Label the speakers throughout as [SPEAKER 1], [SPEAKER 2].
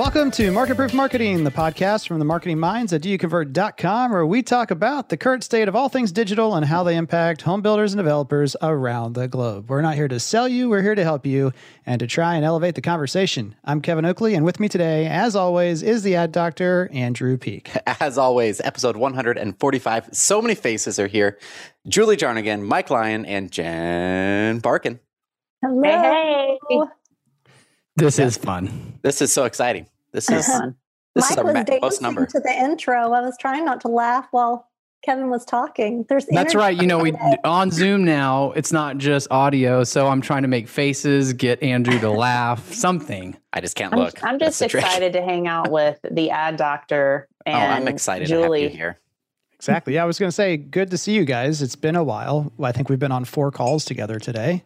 [SPEAKER 1] Welcome to Market Proof Marketing, the podcast from the marketing minds at doyouconvert.com, where we talk about the current state of all things digital and how they impact home builders and developers around the globe. We're not here to sell you, we're here to help you and to try and elevate the conversation. I'm Kevin Oakley, and with me today, as always, is the ad doctor, Andrew Peek.
[SPEAKER 2] As always, episode 145. So many faces are here. Julie Jarnigan, Mike Lyon, and Jen Barkin.
[SPEAKER 3] Hello. Hey, hey.
[SPEAKER 4] This is fun.
[SPEAKER 2] This is so exciting. Uh-huh. This is fun. This
[SPEAKER 3] Mike
[SPEAKER 2] is our
[SPEAKER 3] was
[SPEAKER 2] ma-
[SPEAKER 3] dancing
[SPEAKER 2] most number.
[SPEAKER 3] to the intro. I was trying not to laugh while Kevin was talking. There's
[SPEAKER 4] That's right. You know, we on Zoom now. It's not just audio, so I'm trying to make faces, get Andrew to laugh, something.
[SPEAKER 2] I just can't
[SPEAKER 5] I'm,
[SPEAKER 2] look.
[SPEAKER 5] I'm just excited to hang out with the ad doctor
[SPEAKER 2] Oh,
[SPEAKER 5] and
[SPEAKER 2] I'm excited to have
[SPEAKER 5] Julie.
[SPEAKER 2] you here.
[SPEAKER 1] Exactly. Yeah, I was going to say, good to see you guys. It's been a while. I think we've been on four calls together today,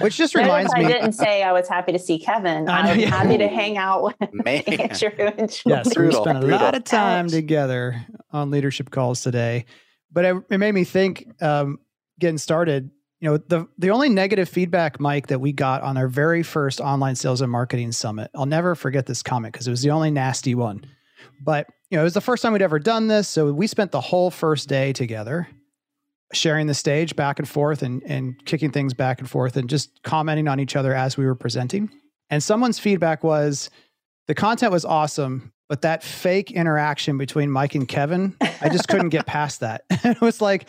[SPEAKER 1] which just
[SPEAKER 5] Notice
[SPEAKER 1] reminds
[SPEAKER 5] I
[SPEAKER 1] me.
[SPEAKER 5] I didn't say I was happy to see Kevin.
[SPEAKER 1] I know,
[SPEAKER 5] I'm
[SPEAKER 1] yeah.
[SPEAKER 5] happy to hang out with
[SPEAKER 2] Man.
[SPEAKER 5] Andrew and Julie.
[SPEAKER 1] Yes, we
[SPEAKER 2] Brutal,
[SPEAKER 1] spent a
[SPEAKER 2] brutal.
[SPEAKER 1] lot of time
[SPEAKER 5] Ouch.
[SPEAKER 1] together on leadership calls today. But it, it made me think, um, getting started. You know, the the only negative feedback, Mike, that we got on our very first online sales and marketing summit. I'll never forget this comment because it was the only nasty one. But you know, it was the first time we'd ever done this, so we spent the whole first day together, sharing the stage back and forth, and and kicking things back and forth, and just commenting on each other as we were presenting. And someone's feedback was, the content was awesome, but that fake interaction between Mike and Kevin, I just couldn't get past that. it was like,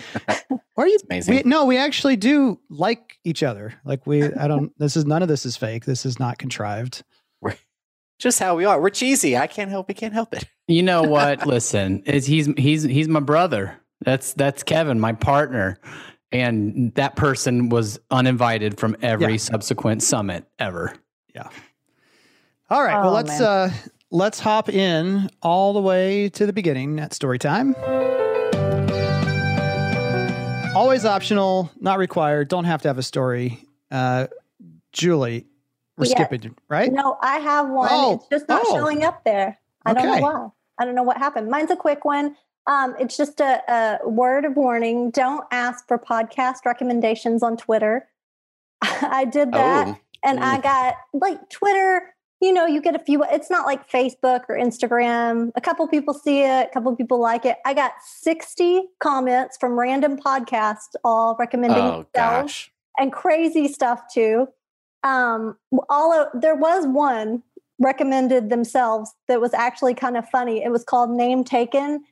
[SPEAKER 1] are you
[SPEAKER 2] amazing.
[SPEAKER 1] We, no, we actually do like each other. Like we, I don't. This is none of this is fake. This is not contrived.
[SPEAKER 2] Just how we are. We're cheesy. I can't help. We can't help it.
[SPEAKER 4] You know what? Listen, is he's he's he's my brother. That's that's Kevin, my partner, and that person was uninvited from every
[SPEAKER 1] Yeah.
[SPEAKER 4] subsequent summit ever. Yeah.
[SPEAKER 1] All right. well,
[SPEAKER 5] Oh,
[SPEAKER 1] let's
[SPEAKER 5] man.
[SPEAKER 1] uh let's hop in all the way to the beginning at story time. Always optional, not required. Don't have to have a story. Uh, Julie, we're
[SPEAKER 3] Yeah.
[SPEAKER 1] skipping, right?
[SPEAKER 3] No, I have one.
[SPEAKER 1] Oh,
[SPEAKER 3] it's just not
[SPEAKER 1] oh.
[SPEAKER 3] showing up there. I don't know why. I don't know what happened. Mine's a quick one. Um, it's just a, a word of warning. Don't ask for podcast recommendations on Twitter. I did that.
[SPEAKER 2] Oh,
[SPEAKER 3] and I
[SPEAKER 2] Mm.
[SPEAKER 3] got like Twitter. You know, you get a few. It's not like Facebook or Instagram. A couple people see it, a couple people like it. I got sixty comments from random podcasts, all recommending
[SPEAKER 2] oh gosh.
[SPEAKER 3] and crazy stuff too. Um, all of, there was one recommended themselves that was actually kind of funny. It was called Name Taken,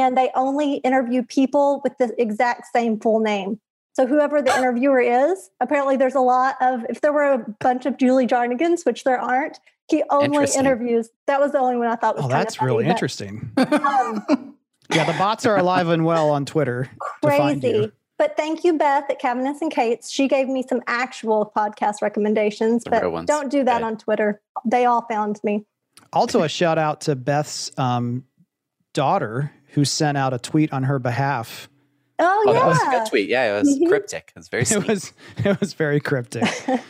[SPEAKER 3] and they only interview people with the exact same full name. So whoever the interviewer is, apparently there's a lot of. If there were a bunch of Julie Jarnigans, which there aren't, he only interviews. That was the only one I thought was.
[SPEAKER 1] Oh, that's
[SPEAKER 3] funny,
[SPEAKER 1] really
[SPEAKER 3] but,
[SPEAKER 1] interesting.
[SPEAKER 3] um,
[SPEAKER 1] Yeah, the bots are alive and well on Twitter. to find you.
[SPEAKER 3] crazy. But thank you, Beth at Cabinets and Kate's. She gave me some actual podcast recommendations,
[SPEAKER 2] The
[SPEAKER 3] but don't do that
[SPEAKER 2] Okay.
[SPEAKER 3] on Twitter. They all found me.
[SPEAKER 1] Also, a shout out to Beth's um, daughter who sent out a tweet on her behalf.
[SPEAKER 3] Oh,
[SPEAKER 2] Oh,
[SPEAKER 3] yeah.
[SPEAKER 2] that was a good tweet. Yeah, it was
[SPEAKER 3] Mhm.
[SPEAKER 2] cryptic. It was very
[SPEAKER 1] It was it was very cryptic.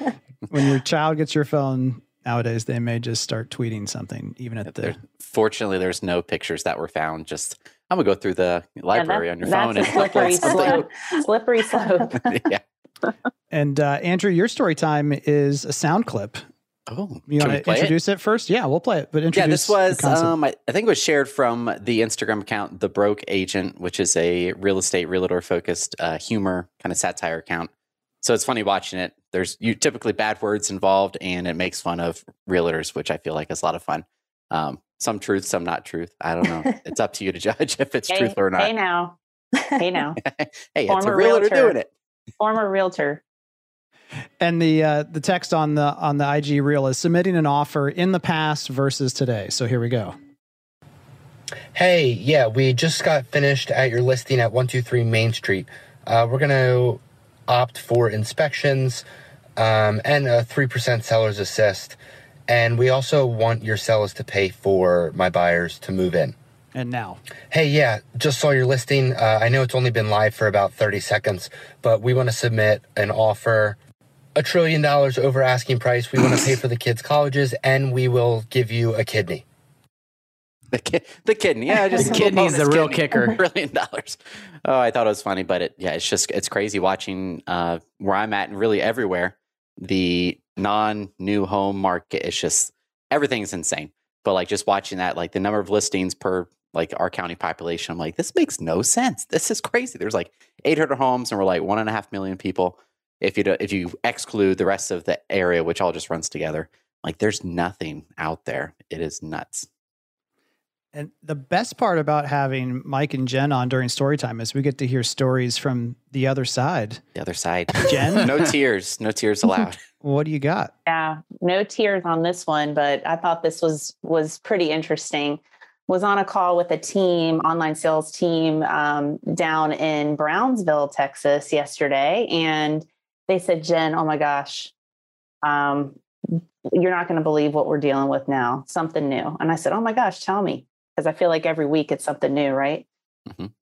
[SPEAKER 1] when your child gets your phone nowadays, they may just start tweeting something, even at
[SPEAKER 2] There-
[SPEAKER 1] the.
[SPEAKER 2] fortunately, there's no pictures that were found. Just I'm gonna go through the
[SPEAKER 5] Yeah,
[SPEAKER 2] library
[SPEAKER 5] that-
[SPEAKER 2] on your
[SPEAKER 5] that's
[SPEAKER 2] phone
[SPEAKER 5] a
[SPEAKER 2] and
[SPEAKER 5] slippery
[SPEAKER 2] upload
[SPEAKER 5] slope. slippery slope.
[SPEAKER 2] yeah.
[SPEAKER 1] And uh, Andrew, your story time is a sound clip.
[SPEAKER 2] Oh,
[SPEAKER 1] You
[SPEAKER 2] can
[SPEAKER 1] want to
[SPEAKER 2] play it?
[SPEAKER 1] introduce it? first? Yeah, we'll play it. But introduce it.
[SPEAKER 2] Yeah, this was um, I, I think it was shared from the Instagram account, the Broke Agent, which is a real estate realtor focused uh, humor kind of satire account. So it's funny watching it. There's you typically bad words involved, and it makes fun of realtors, which I feel like is a lot of fun. Um, some truth, some not truth. I don't know. it's up to you to judge if it's
[SPEAKER 5] hey,
[SPEAKER 2] truth or not.
[SPEAKER 5] hey now. Hey now.
[SPEAKER 2] hey, it's a realtor
[SPEAKER 5] realtor.
[SPEAKER 2] doing it.
[SPEAKER 5] Former realtor.
[SPEAKER 1] And the uh, the text on the on the IG reel is submitting an offer in the past versus today. So here we go.
[SPEAKER 6] Hey, yeah, we just got finished at your listing at 123 Main Street. Uh, we're going to opt for inspections um, and a 3% seller's assist. And we also want your sellers to pay for my buyers to move in.
[SPEAKER 1] And now,
[SPEAKER 6] Hey, yeah, just saw your listing. Uh, I know it's only been live for about 30 seconds, but we want to submit an offer a trillion dollars over asking price. We want to pay for the kids' colleges and we will give you a kidney.
[SPEAKER 2] The, ki- the kidney, yeah, just
[SPEAKER 4] The
[SPEAKER 2] a little
[SPEAKER 4] kidney's the real
[SPEAKER 2] kidney.
[SPEAKER 4] kicker.
[SPEAKER 2] Trillion dollars. Oh, I thought it was funny, but it, yeah, it's just it's crazy watching uh, where I'm at and really everywhere. The non new home market is just everything's insane. But like just watching that, like the number of listings per like our county population, I'm like, this makes no sense. This is crazy. There's like 800 homes, and we're like one and a half million people. If you do, if you exclude the rest of the area, which all just runs together, like there's nothing out there. It is nuts.
[SPEAKER 1] And the best part about having Mike and Jen on during story time is we get to hear stories from the other side.
[SPEAKER 2] The other side,
[SPEAKER 1] Jen,
[SPEAKER 2] no tears, no tears allowed.
[SPEAKER 1] what do you got?
[SPEAKER 5] Yeah, no tears on this one, but I thought this was was pretty interesting. Was on a call with a team, online sales team, um, down in Brownsville, Texas, yesterday, and they said, "Jen, oh my gosh, um, you're not going to believe what we're dealing with now. Something new." And I said, "Oh my gosh, tell me," because I feel like every week it's something new, right?
[SPEAKER 2] Mhm.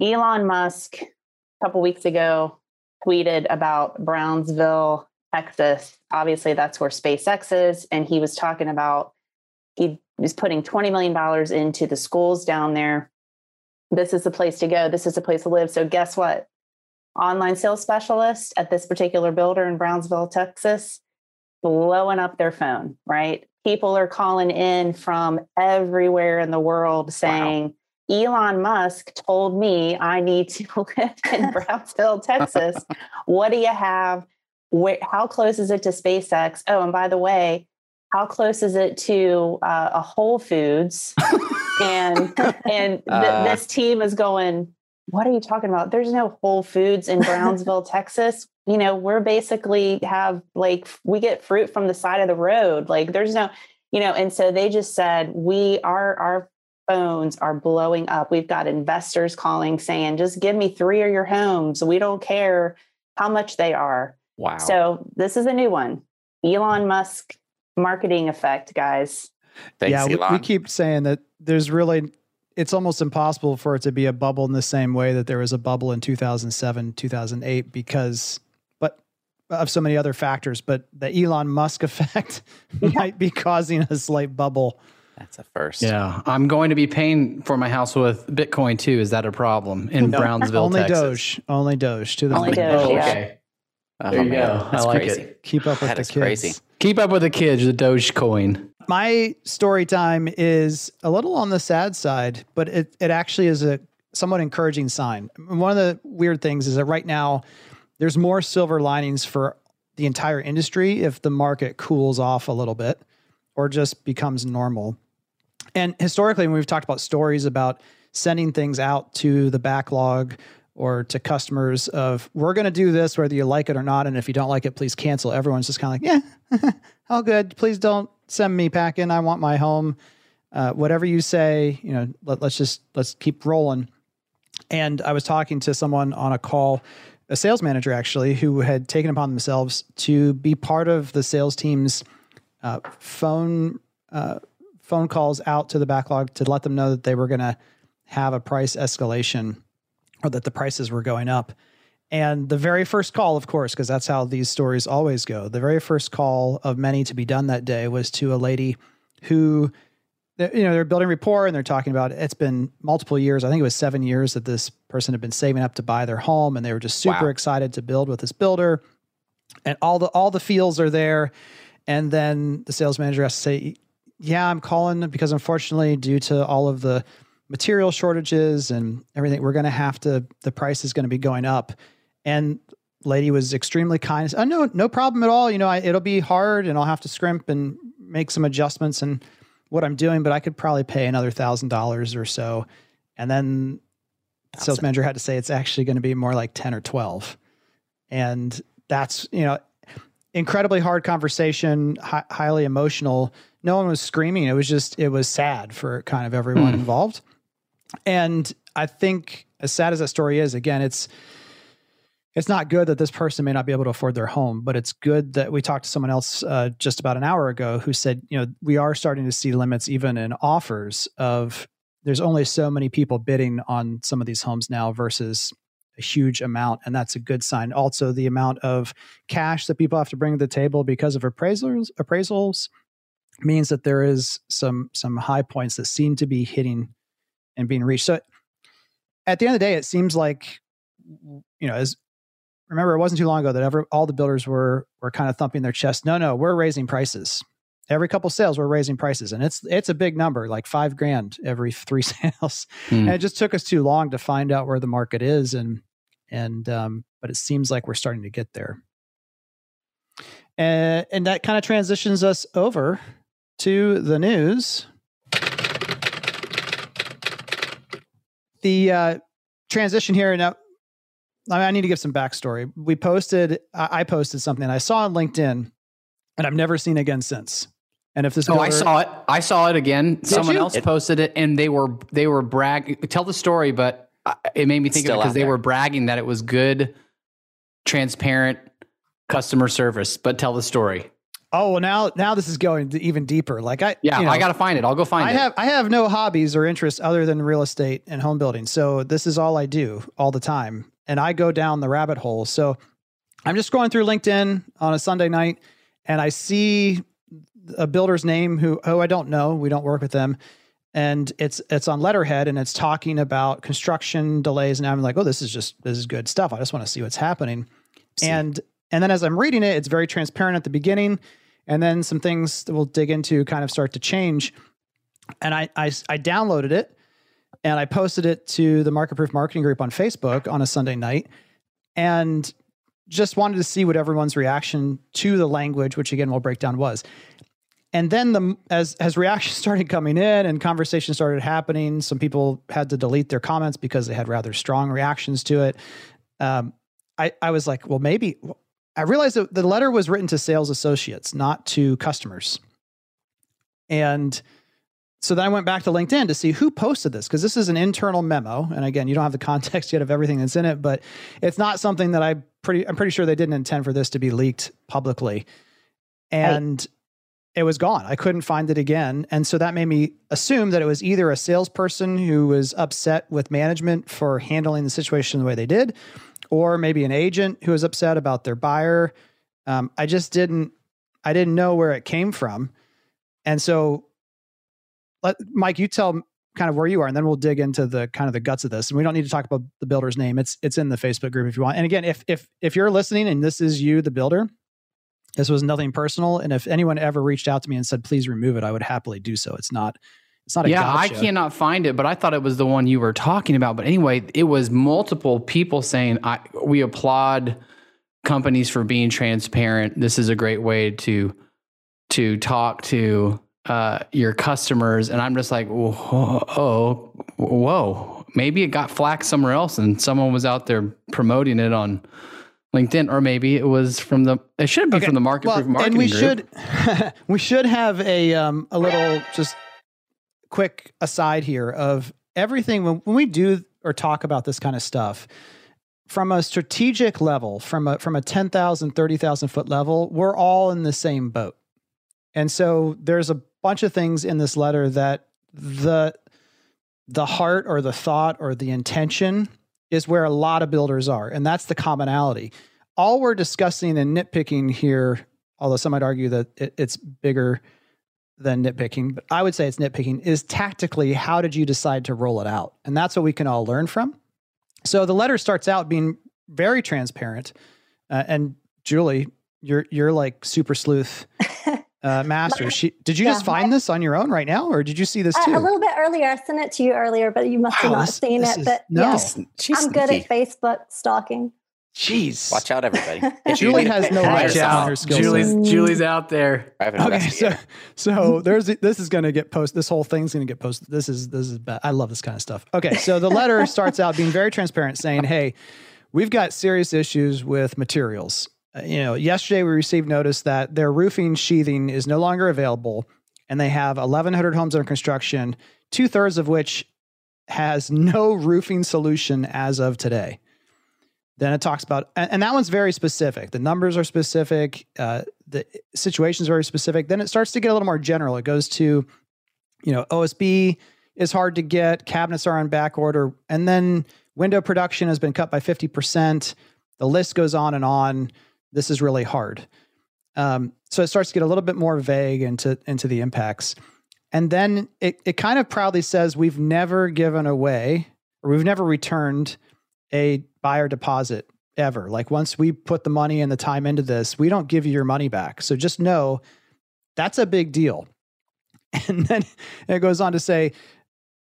[SPEAKER 5] Elon Musk, a couple weeks ago, tweeted about Brownsville, Texas. Obviously, that's where SpaceX is. And he was talking about he was putting $20 million into the schools down there. This is the place to go. This is the place to live. So, guess what? Online sales specialist at this particular builder in Brownsville, Texas, blowing up their phone, right? People are calling in from everywhere in the world saying, Elon Musk told me I need to live in Brownsville, Texas. What do you have? Where, how close is it to SpaceX? Oh, and by the way, how close is it to uh, a Whole Foods? and and th-
[SPEAKER 2] Uh.
[SPEAKER 5] this team is going. What are you talking about? There's no Whole Foods in Brownsville, Texas. You know, we're basically have like we get fruit from the side of the road. Like there's no, you know, and so they just said we are, our phones are blowing up. We've got investors calling saying, just give me three of your homes. We don't care how much they are.
[SPEAKER 2] Wow.
[SPEAKER 5] So this is a new one. Elon mm. Musk marketing effect, guys.
[SPEAKER 2] Thanks,
[SPEAKER 1] yeah, we, we keep saying that there's really, it's almost impossible for it to be a bubble in the same way that there was a bubble in 2007, 2008, because, but of so many other factors. But the Elon Musk effect might be causing a slight bubble.
[SPEAKER 2] That's a first.
[SPEAKER 4] Yeah, I'm going to be paying for my house with Bitcoin too. Is that a problem in
[SPEAKER 1] No,
[SPEAKER 4] Brownsville,
[SPEAKER 1] only
[SPEAKER 4] Texas?
[SPEAKER 1] Doge, only Doge to the
[SPEAKER 5] Only
[SPEAKER 1] moon.
[SPEAKER 5] Doge.
[SPEAKER 4] Oh,
[SPEAKER 5] Yeah.
[SPEAKER 4] okay.
[SPEAKER 2] Oh,
[SPEAKER 4] There you
[SPEAKER 2] man.
[SPEAKER 4] go. I
[SPEAKER 2] That's
[SPEAKER 4] like
[SPEAKER 2] crazy.
[SPEAKER 4] it.
[SPEAKER 1] Keep up with
[SPEAKER 2] That
[SPEAKER 1] the
[SPEAKER 2] is
[SPEAKER 1] kids.
[SPEAKER 2] crazy.
[SPEAKER 4] Keep up with the kids. The Dogecoin.
[SPEAKER 1] My story time is a little on the sad side, but it, it actually is a somewhat encouraging sign. One of the weird things is that right now there's more silver linings for the entire industry if the market cools off a little bit or just becomes normal. And historically, when we've talked about stories about sending things out to the backlog or to customers of we're going to do this whether you like it or not and if you don't like it please cancel everyone's just kind of like yeah all good please don't send me packing i want my home uh, whatever you say you know let, let's just let's keep rolling and i was talking to someone on a call a sales manager actually who had taken upon themselves to be part of the sales team's uh, phone uh, phone calls out to the backlog to let them know that they were going to have a price escalation or that the prices were going up. And the very first call, of course, because that's how these stories always go, the very first call of many to be done that day was to a lady who, you know, they're building rapport and they're talking about it's been multiple years. I think it was seven years that this person had been saving up to buy their home, and they were just super
[SPEAKER 2] Wow.
[SPEAKER 1] excited to build with this builder. And all the all the feels are there. And then the sales manager has to say, "Yeah, I'm calling because unfortunately, due to all of the material shortages and everything, we're going to have to. The price is going to be going up." And lady was extremely kind. Oh no, no problem at all. You know, I, it'll be hard, and I'll have to scrimp and make some adjustments and what I'm doing, but I could probably pay another thousand dollars or so. And then the sales manager had to say it's actually going to be more like ten or twelve, and that's you know incredibly hard conversation, hi- highly emotional. No one was screaming. It was just, it was sad for kind of everyone
[SPEAKER 4] Hmm.
[SPEAKER 1] involved. And I think, as sad as that story is, again, it's, it's not good that this person may not be able to afford their home, but it's good that we talked to someone else uh, just about an hour ago who said, you know, we are starting to see limits even in offers of there's only so many people bidding on some of these homes now versus a huge amount. And that's a good sign. Also, the amount of cash that people have to bring to the table because of appraisals appraisals means that there is some some high points that seem to be hitting and being reached. So at the end of the day, it seems like you know, as remember, it wasn't too long ago that ever all the builders were were kind of thumping their chest. No, no, we're raising prices. every couple sales we're raising prices and it's it's a big number like five grand every three sales
[SPEAKER 4] Hmm.
[SPEAKER 1] and it just took us too long to find out where the market is and and um but it seems like we're starting to get there and and that kind of transitions us over to the news the uh transition here now I, mean, I need to give some backstory we posted I, I posted something i saw on linkedin and i've never seen again since and if this
[SPEAKER 4] Oh, I saw it. I saw it again. Someone
[SPEAKER 1] you?
[SPEAKER 4] else
[SPEAKER 2] It-
[SPEAKER 4] posted it, and they were they were brag. Tell the story, but it made me think of it because they
[SPEAKER 2] there.
[SPEAKER 4] were bragging that it was good, transparent customer service. But tell the story.
[SPEAKER 1] Oh well, now now this is going even deeper. Like I,
[SPEAKER 4] Yeah,
[SPEAKER 1] you know,
[SPEAKER 4] I got to find it. I'll go find
[SPEAKER 1] I
[SPEAKER 4] it.
[SPEAKER 1] have I have no hobbies or interests other than real estate and home building. So this is all I do all the time, and I go down the rabbit hole. So I'm just going through LinkedIn on a Sunday night, and I see a builder's name who oh I don't know. We don't work with them, and it's it's on letterhead, and it's talking about construction delays. And I'm like, oh, this is just this is good stuff. I just want to see what's happening.
[SPEAKER 2] See.
[SPEAKER 1] And and then as I'm reading it, it's very transparent at the beginning, and then some things that we'll dig into kind of start to change. And I I, I downloaded it and I posted it to the Market Proof Marketing Group on Facebook on a Sunday night, and just wanted to see what everyone's reaction to the language, which again we'll break down, was. And then the as as reactions started coming in and conversations started happening, some people had to delete their comments because they had rather strong reactions to it. Um, I I was like, well, maybe I realized that the letter was written to sales associates, not to customers. And so then I went back to LinkedIn to see who posted this because this is an internal memo. And again, you don't have the context yet of everything that's in it, but it's not something that I pretty I'm pretty sure they didn't intend for this to be leaked publicly. And it was gone. I couldn't find it again. And so that made me assume that it was either a salesperson who was upset with management for handling the situation the way they did, or maybe an agent who was upset about their buyer. Um, I just didn't I didn't know where it came from. And so let Mike, you tell kind of where you are, and then we'll dig into the kind of the guts of this. And we don't need to talk about the builder's name. It's it's in the Facebook group if you want. And again, if if if you're listening and this is you, the builder, this was nothing personal. And if anyone ever reached out to me and said, please remove it, I would happily do so. It's not it's not a
[SPEAKER 4] yeah, I cannot find it, but I thought it was the one you were talking about. But anyway, it was multiple people saying, I, "We applaud companies for being transparent. This is a great way to to talk to uh, your customers." And I'm just like, "Whoa, oh, whoa!" Maybe it got flack somewhere else, and someone was out there promoting it on LinkedIn, or maybe it was from the. It should be
[SPEAKER 1] Okay,
[SPEAKER 4] from the Market
[SPEAKER 1] well,
[SPEAKER 4] Proof Marketing
[SPEAKER 1] and we
[SPEAKER 4] Group.
[SPEAKER 1] should we should have a um a little just quick aside here of everything when, when we do or talk about this kind of stuff from a strategic level from a from a 10,000 30,000 foot level we're all in the same boat and so there's a bunch of things in this letter that the the heart or the thought or the intention is where a lot of builders are and that's the commonality all we're discussing and nitpicking here, although some might argue that it, it's bigger than nitpicking, but I would say it's nitpicking, is tactically how did you decide to roll it out? And that's what we can all learn from. So the letter starts out being very transparent. Uh, and Julie, you're you're like super sleuth uh, master. She, did you
[SPEAKER 3] Yeah,
[SPEAKER 1] just find this on your own right now, or did you see this
[SPEAKER 3] Uh,
[SPEAKER 1] too?
[SPEAKER 3] a little bit earlier. I sent it to you earlier, but you must have not
[SPEAKER 1] this-
[SPEAKER 3] seen
[SPEAKER 1] this
[SPEAKER 3] it.
[SPEAKER 1] is-
[SPEAKER 3] But
[SPEAKER 1] no.
[SPEAKER 3] yes,
[SPEAKER 2] She's
[SPEAKER 3] I'm good at Facebook stalking.
[SPEAKER 1] Jeez.
[SPEAKER 2] Watch out, everybody.
[SPEAKER 1] Julie has no
[SPEAKER 2] Hire
[SPEAKER 1] rights
[SPEAKER 2] someone.
[SPEAKER 1] on her skill set.
[SPEAKER 4] Julie's Julie's out there.
[SPEAKER 1] Okay, so so there's this is going to get posted. This whole thing's going to get posted. This is this is bad. I love this kind of stuff. Okay, so the letter starts out being very transparent, saying, "Hey, we've got serious issues with materials. Uh, you know, yesterday we received notice that their roofing sheathing is no longer available, and they have 1,100 homes under construction, two thirds of which has no roofing solution as of today." Then it talks about, and, and that one's very specific. The numbers are specific. Uh, the situation's very specific. Then it starts to get a little more general. It goes to, you know, OSB is hard to get. Cabinets are on back order, and then window production has been cut by fifty percent. The list goes on and on. This is really hard. Um, so it starts to get a little bit more vague into into the impacts, and then it it kind of proudly says we've never given away or we've never returned a buyer deposit ever. Like once we put the money and the time into this, we don't give you your money back. So just know That's a big deal. And then it goes on to say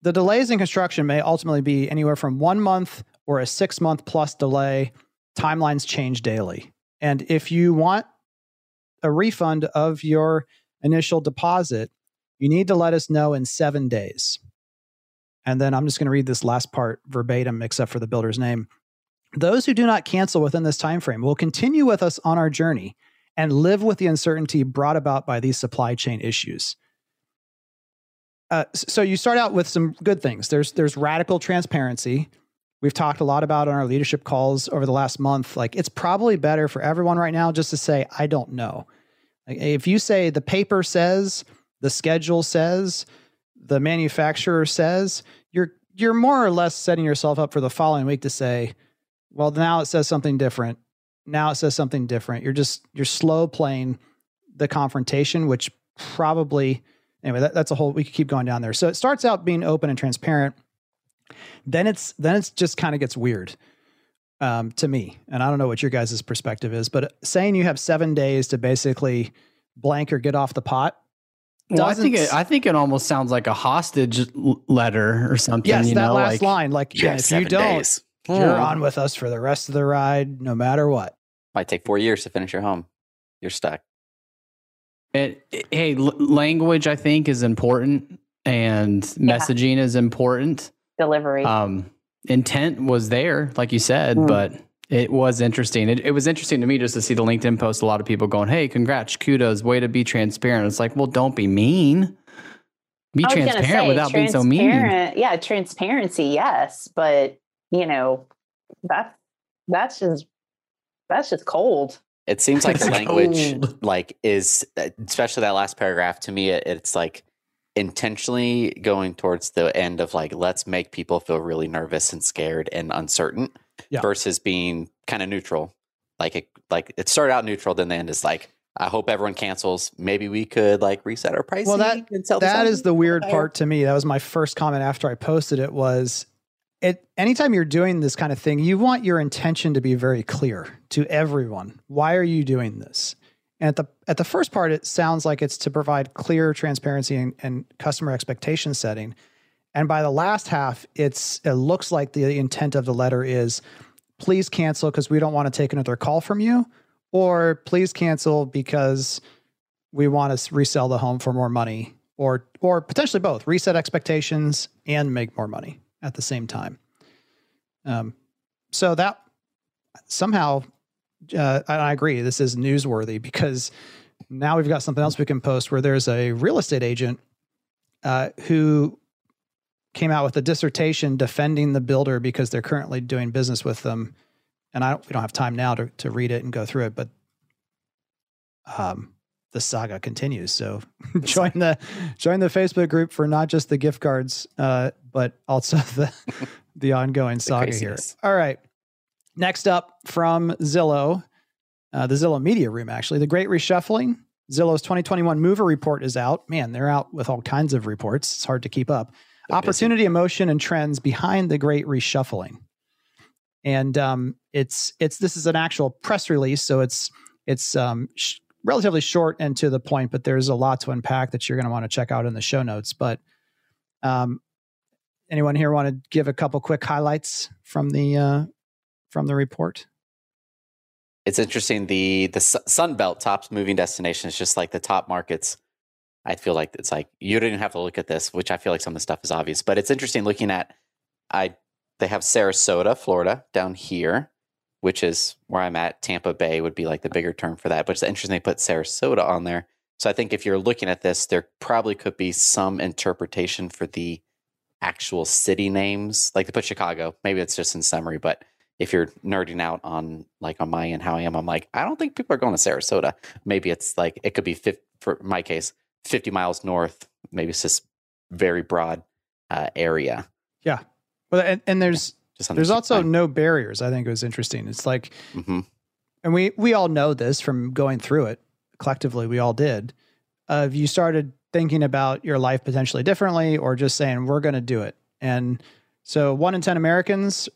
[SPEAKER 1] the delays in construction may ultimately be anywhere from one month or a six month plus delay. Timelines change daily. And if you want a refund of your initial deposit, you need to let us know in seven days. And then I'm just going to read this last part verbatim, except for the builder's name. Those who do not cancel within this time frame will continue with us on our journey and live with the uncertainty brought about by these supply chain issues. Uh, so you start out with some good things. There's there's radical transparency. We've talked a lot about on our leadership calls over the last month. Like it's probably better for everyone right now just to say I don't know. Like, if you say the paper says, the schedule says, the manufacturer says, you're you're more or less setting yourself up for the following week to say, well, now it says something different. Now it says something different. You're just you're slow playing the confrontation, which probably anyway. That, that's a whole. We could keep going down there. So it starts out being open and transparent. Then it's then it's just kind of gets weird um, to me, and I don't know what your guys' perspective is, but saying you have seven days to basically blank or get off the pot.
[SPEAKER 4] Well, I think it, I think it almost sounds like a hostage letter or something.
[SPEAKER 1] yes,
[SPEAKER 4] you
[SPEAKER 1] that
[SPEAKER 4] know,
[SPEAKER 1] last
[SPEAKER 4] like,
[SPEAKER 1] line, like
[SPEAKER 2] Yeah,
[SPEAKER 1] yeah, if you don't,
[SPEAKER 2] days.
[SPEAKER 1] you're
[SPEAKER 2] Hmm.
[SPEAKER 1] on with us for the rest of the ride, no matter what.
[SPEAKER 2] Might take four years to finish your home. You're stuck.
[SPEAKER 4] It, it- hey, l- language I think is important, and messaging is important.
[SPEAKER 5] Delivery.
[SPEAKER 4] Um, intent was there, like you said,
[SPEAKER 5] Mm.
[SPEAKER 4] but it was interesting. It, it was interesting to me just to see the LinkedIn post. A lot of people going, "Hey, congrats, kudos, way to be transparent." It's like, well, don't be mean. Be
[SPEAKER 5] I was gonna
[SPEAKER 4] transparent
[SPEAKER 5] say,
[SPEAKER 4] without being so mean.
[SPEAKER 5] Yeah, transparency, yes, but you know, that's that's just that's just cold.
[SPEAKER 2] It seems like the language,
[SPEAKER 4] cold.
[SPEAKER 2] like, is especially that last paragraph. To me, it, it's like intentionally going towards the end of like, let's make people feel really nervous and scared and uncertain,
[SPEAKER 1] Yeah.
[SPEAKER 2] versus being kind of neutral. Like, it, like it started out neutral, then the end is like, I hope everyone cancels. Maybe we could like reset our pricing.
[SPEAKER 1] Well, that-
[SPEAKER 2] and sell this
[SPEAKER 1] That
[SPEAKER 2] on
[SPEAKER 1] the weird part to me. That was my first comment after I posted it was it anytime you're doing this kind of thing, you want your intention to be very clear to everyone. Why are you doing this? And at the at the first part, it sounds like it's to provide clear transparency and, and customer expectation setting. And by the last half, it's it looks like the intent of the letter is please cancel because we don't want to take another call from you, or please cancel because we want to resell the home for more money or or potentially both reset expectations and make more money at the same time um, so that somehow uh, I, agree this is newsworthy because now we've got something else we can post where there's a real estate agent uh, who came out with a dissertation defending the builder because they're currently doing business with them and I don't, we don't have time now to, to read it and go through it, but um, the saga continues. So join the join the Facebook group for not just the gift cards, uh, but also the the ongoing saga here. All right. Next up from Zillow, uh, the Zillow Media Room, actually, the Great Reshuffling. Zillow's 2021 Mover Report is out. Man, they're out with all kinds of reports. It's hard to keep up.
[SPEAKER 2] They're busy.
[SPEAKER 1] Opportunity, emotion, and trends behind the Great Reshuffling. And um, it's it's this is an actual press release, so it's it's um, sh- relatively short and to the point, but there's a lot to unpack that you're going to want to check out in the show notes. But um, anyone here want to give a couple quick highlights from the uh, from the report?
[SPEAKER 2] it's interesting. The the Sun Belt tops moving destinations, just like the top markets. I feel like it's like you didn't have to look at this, which I feel like some of the stuff is obvious. But it's interesting looking at. I they have Sarasota, Florida, down here, which is where I'm at. Tampa Bay would be like the bigger term for that. But it's interesting they put Sarasota on there. So I think if you're looking at this, there probably could be some interpretation for the actual city names. Like they put Chicago. Maybe it's just in summary, but if you're nerding out on like on my end how I am, I'm like, I don't think people are going to Sarasota. Maybe it's like it could be 50, for my case, 50 miles north. Maybe it's just very broad uh, area. Yeah.
[SPEAKER 1] Well, and, and there's
[SPEAKER 2] Just
[SPEAKER 1] there's also no barriers. I think it was interesting. It's like,
[SPEAKER 2] hmm
[SPEAKER 1] and we we all know this from going through it collectively. We all did. Uh, if you started thinking about your life potentially differently, or just saying we're going to do it, and so one in ten Americans,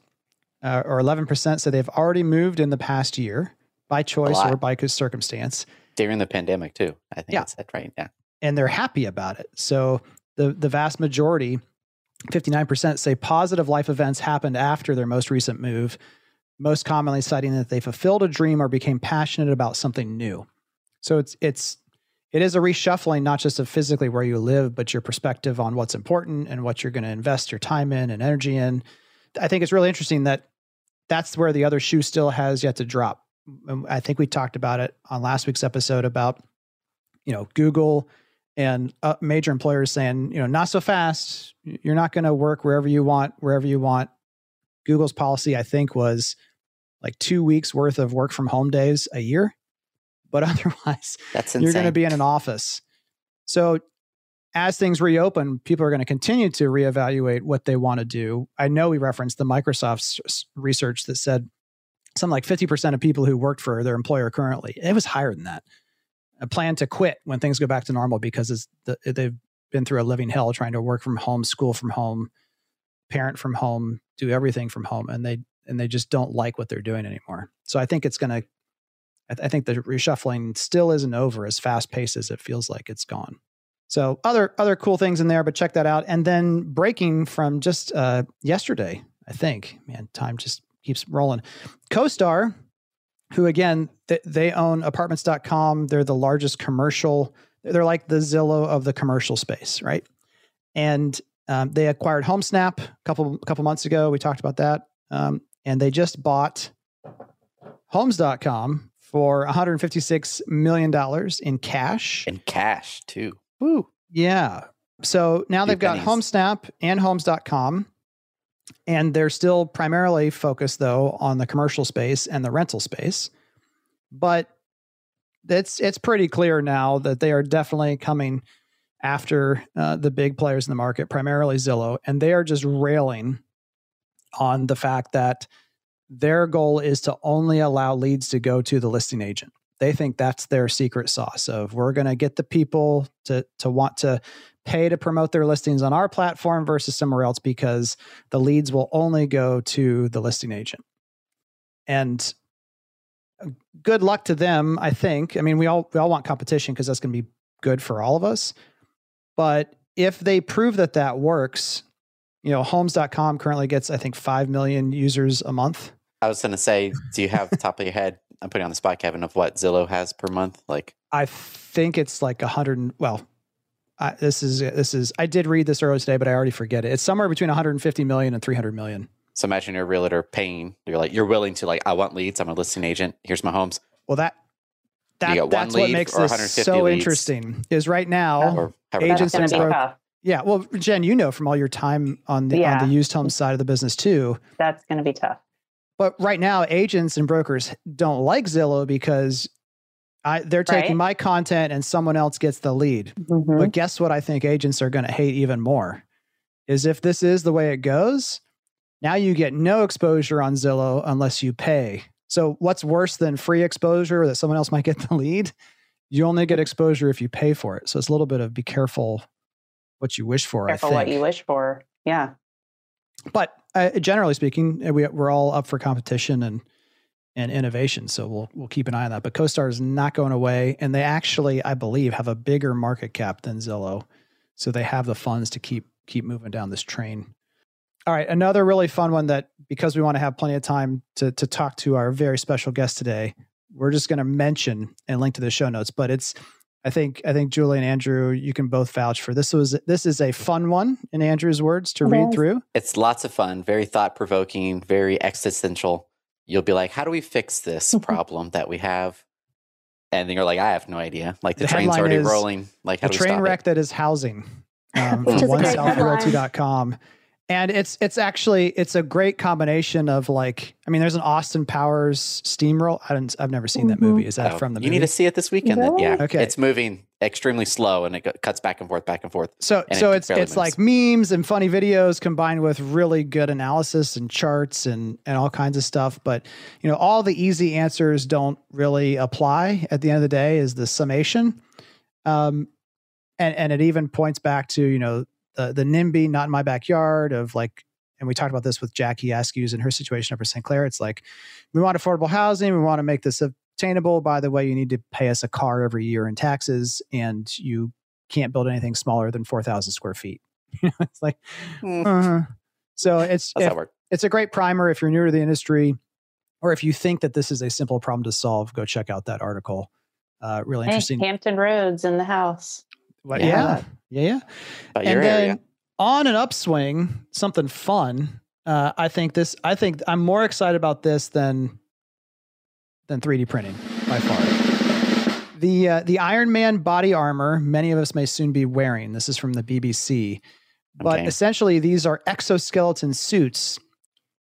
[SPEAKER 1] uh, or eleven percent, say they've already moved in the past year by choice or by circumstance.
[SPEAKER 2] during the pandemic too. I think
[SPEAKER 1] Yeah.
[SPEAKER 2] said right. Yeah.
[SPEAKER 1] and they're happy about it. So the the vast majority, 59% say positive life events happened after their most recent move, most commonly citing that they fulfilled a dream or became passionate about something new. So it's it's it is a reshuffling not just of physically where you live, but your perspective on what's important and what you're going to invest your time in and energy in. I think it's really interesting that that's where the other shoe still has yet to drop. I think we talked about it on last week's episode about you know Google and uh, major employers saying you know not so fast. You're not going to work wherever you want, wherever you want. Google's policy, I think, was like two weeks worth of work from home days a year, but otherwise
[SPEAKER 2] That's insane.
[SPEAKER 1] you're going to be in an office. So as things reopen, people are going to continue to reevaluate what they want to do. I know we referenced the Microsoft research that said something like 50% of people who worked for their employer currently, it was higher than that, a plan to quit when things go back to normal because the, they've been through a living hell trying to work from home, school from home, parent from home, do everything from home, and they and they just don't like what they're doing anymore. So I think it's going to I, th- I think the reshuffling still isn't over as fast paced as it feels like it's gone. So other other cool things in there, but check that out. And then breaking from just uh, yesterday, I think, man, time just keeps rolling. CoStar, who again th- they own Apartments.com. They're the largest commercial. They're like the Zillow of the commercial space, right? And um, they acquired HomeSnap a couple couple months ago. We talked about that, um, and they just bought Homes.com for 156 million dollars in cash.
[SPEAKER 2] in cash too. Woo.
[SPEAKER 1] Yeah. So now they've got. HomeSnap and Homes.com. And they're still primarily focused, though, on the commercial space and the rental space. But it's it's pretty clear now that they are definitely coming after uh, the big players in the market, primarily Zillow, and they are just railing on the fact that their goal is to only allow leads to go to the listing agent. They think that's their secret sauce of we're going to get the people to to want to pay to promote their listings on our platform versus somewhere else because the leads will only go to the listing agent. And uh, good luck to them, I think. I mean, we all we all want competition because that's going to be good for all of us. But if they prove that that works, you know, homes.com currently gets I think 5 million users a month.
[SPEAKER 2] I was gonna say, do you have the top of your head? I'm putting on the spot, Kevin, of what Zillow has per month. Like,
[SPEAKER 1] I think it's like a hundred. Well, I, this is this is. I did read this earlier today, but I already forget it. It's somewhere between 150 million and 300 million.
[SPEAKER 2] so imagine you're a realtor paying. You're like, you're willing to like, I want leads. I'm a listing agent. Here's my homes.
[SPEAKER 1] Well, that that that's what makes this so
[SPEAKER 2] leads?
[SPEAKER 1] interesting. Is right now,
[SPEAKER 2] Or however
[SPEAKER 1] Agents
[SPEAKER 5] That's
[SPEAKER 2] agents
[SPEAKER 5] going to be
[SPEAKER 1] broke- yeah. Well, Jen, you know from all your time on the
[SPEAKER 5] Yeah.
[SPEAKER 1] on the used home side of the business too.
[SPEAKER 5] That's going to be tough.
[SPEAKER 1] But right now, agents and brokers don't like Zillow because I, they're taking
[SPEAKER 5] Right.
[SPEAKER 1] my content and someone else gets the lead.
[SPEAKER 5] Mhm.
[SPEAKER 1] But guess what? I think agents are going to hate even more is if this is the way it goes. Now you get no exposure on Zillow unless you pay. So what's worse than free exposure that someone else might get the lead? You only get exposure if you pay for it. So it's a little bit of be careful what you wish for.
[SPEAKER 5] Careful what you wish for. Yeah.
[SPEAKER 1] but uh, generally speaking, uh, we, we're all up for competition and and innovation. So we'll we'll keep an eye on that. But CoStar is not going away, and they actually, I believe, have a bigger market cap than Zillow, so they have the funds to keep keep moving down this train. All right, another really fun one that because we want to have plenty of time to to talk to our very special guest today, we're just going to mention and link to the show notes. But it's I think I think Julie and Andrew, you can both vouch for this. Was this is a fun one in Andrew's words to
[SPEAKER 3] It
[SPEAKER 1] read
[SPEAKER 3] is.
[SPEAKER 1] through.
[SPEAKER 2] It's lots of fun, very thought provoking, very existential. You'll be like, how do we fix this problem that we have? And then you're like, I have no idea. Like the,
[SPEAKER 1] The
[SPEAKER 2] train's already
[SPEAKER 1] is,
[SPEAKER 2] rolling. Like how
[SPEAKER 1] the
[SPEAKER 2] do we
[SPEAKER 1] train
[SPEAKER 2] stop
[SPEAKER 1] wreck
[SPEAKER 2] it?
[SPEAKER 1] that is housing um,
[SPEAKER 3] Which
[SPEAKER 1] from
[SPEAKER 3] is a great
[SPEAKER 1] oneselfrealty.com and it's it's actually it's a great combination of like i mean there's an austin powers steamroll i didn't i've never seen that
[SPEAKER 3] Mhm.
[SPEAKER 1] movie is that
[SPEAKER 2] Oh,
[SPEAKER 1] from the movie?
[SPEAKER 2] you need to see it this weekend. Then. Yeah.
[SPEAKER 1] Okay.
[SPEAKER 2] It's moving extremely slow and it cuts back and forth, back and forth.
[SPEAKER 1] so
[SPEAKER 2] and
[SPEAKER 1] so
[SPEAKER 2] it
[SPEAKER 1] it's
[SPEAKER 2] barely
[SPEAKER 1] it's like memes and funny videos combined with really good analysis and charts and and all kinds of stuff but you know all the easy answers don't really apply at the end of the day is the summation um and and it even points back to you know the the NIMBY not in my backyard of like and we talked about this with Jackie Askews and her situation up for St. Clair. It's like we want affordable housing, we want to make this a, attainable. By the way, you need to pay us a car every year in taxes, and you can't build anything smaller than four thousand square feet. it's like,
[SPEAKER 2] Hmm,
[SPEAKER 1] uh, so it's
[SPEAKER 2] how's
[SPEAKER 1] if- it's a great primer if you're new to the industry, or if you think that this is a simple problem to solve. Go check out that article. Uh, really
[SPEAKER 5] Hey,
[SPEAKER 1] interesting.
[SPEAKER 5] Hampton Roads in the house.
[SPEAKER 1] What-
[SPEAKER 2] Yeah.
[SPEAKER 1] yeah, yeah, yeah.
[SPEAKER 2] About your
[SPEAKER 1] and then
[SPEAKER 2] area.
[SPEAKER 1] on an upswing, something fun. Uh, I think this. I think I'm more excited about this than than 3D printing by far. The uh, the Iron Man body armor. Many of us may soon be wearing. This is from the BBC, but
[SPEAKER 2] Okay.
[SPEAKER 1] essentially these are exoskeleton suits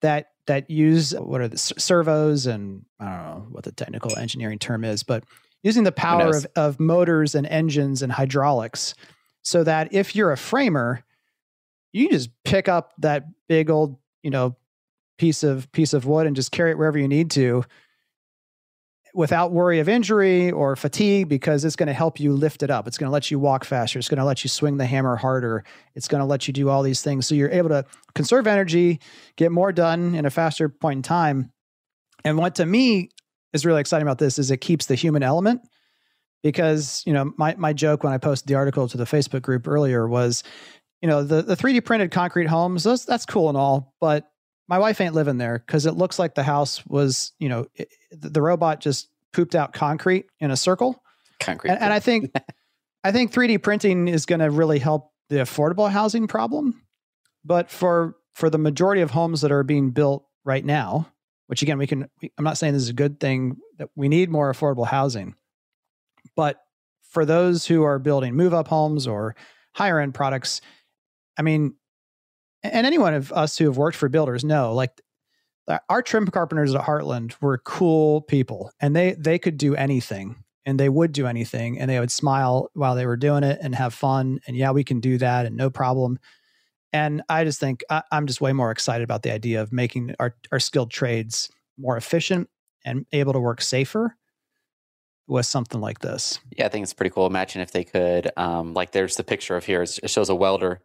[SPEAKER 1] that that use what are the servos and I don't know what the technical engineering term is, but using the power of, of motors and engines and hydraulics, so that if you're a framer, you just pick up that big old you know piece of piece of wood and just carry it wherever you need to without worry of injury or fatigue because it's going to help you lift it up. It's going to let you walk faster. It's going to let you swing the hammer harder. It's going to let you do all these things. So you're able to conserve energy, get more done in a faster point in time. And what to me is really exciting about this is it keeps the human element because, you know, my, my joke when I posted the article to the Facebook group earlier was, you know, the, the 3D printed concrete homes, those, that's cool and all, but my wife ain't living there because it looks like the house was, you know, it, the robot just pooped out concrete in a circle.
[SPEAKER 2] Concrete.
[SPEAKER 1] And, and I think, I think 3D printing is going to really help the affordable housing problem. But for for the majority of homes that are being built right now, which again we can, we, I'm not saying this is a good thing that we need more affordable housing, but for those who are building move up homes or higher end products, I mean, and anyone of us who have worked for builders know, like our trim carpenters at Heartland were cool people, and they they could do anything, and they would do anything, and they would smile while they were doing it and have fun, and yeah, we can do that, and no problem. And I just think I, I'm just way more excited about the idea of making our our skilled trades more efficient and able to work safer with something like this.
[SPEAKER 2] Yeah, I think it's pretty cool. Imagine if they could, um, like, there's the picture of here. It shows a welder,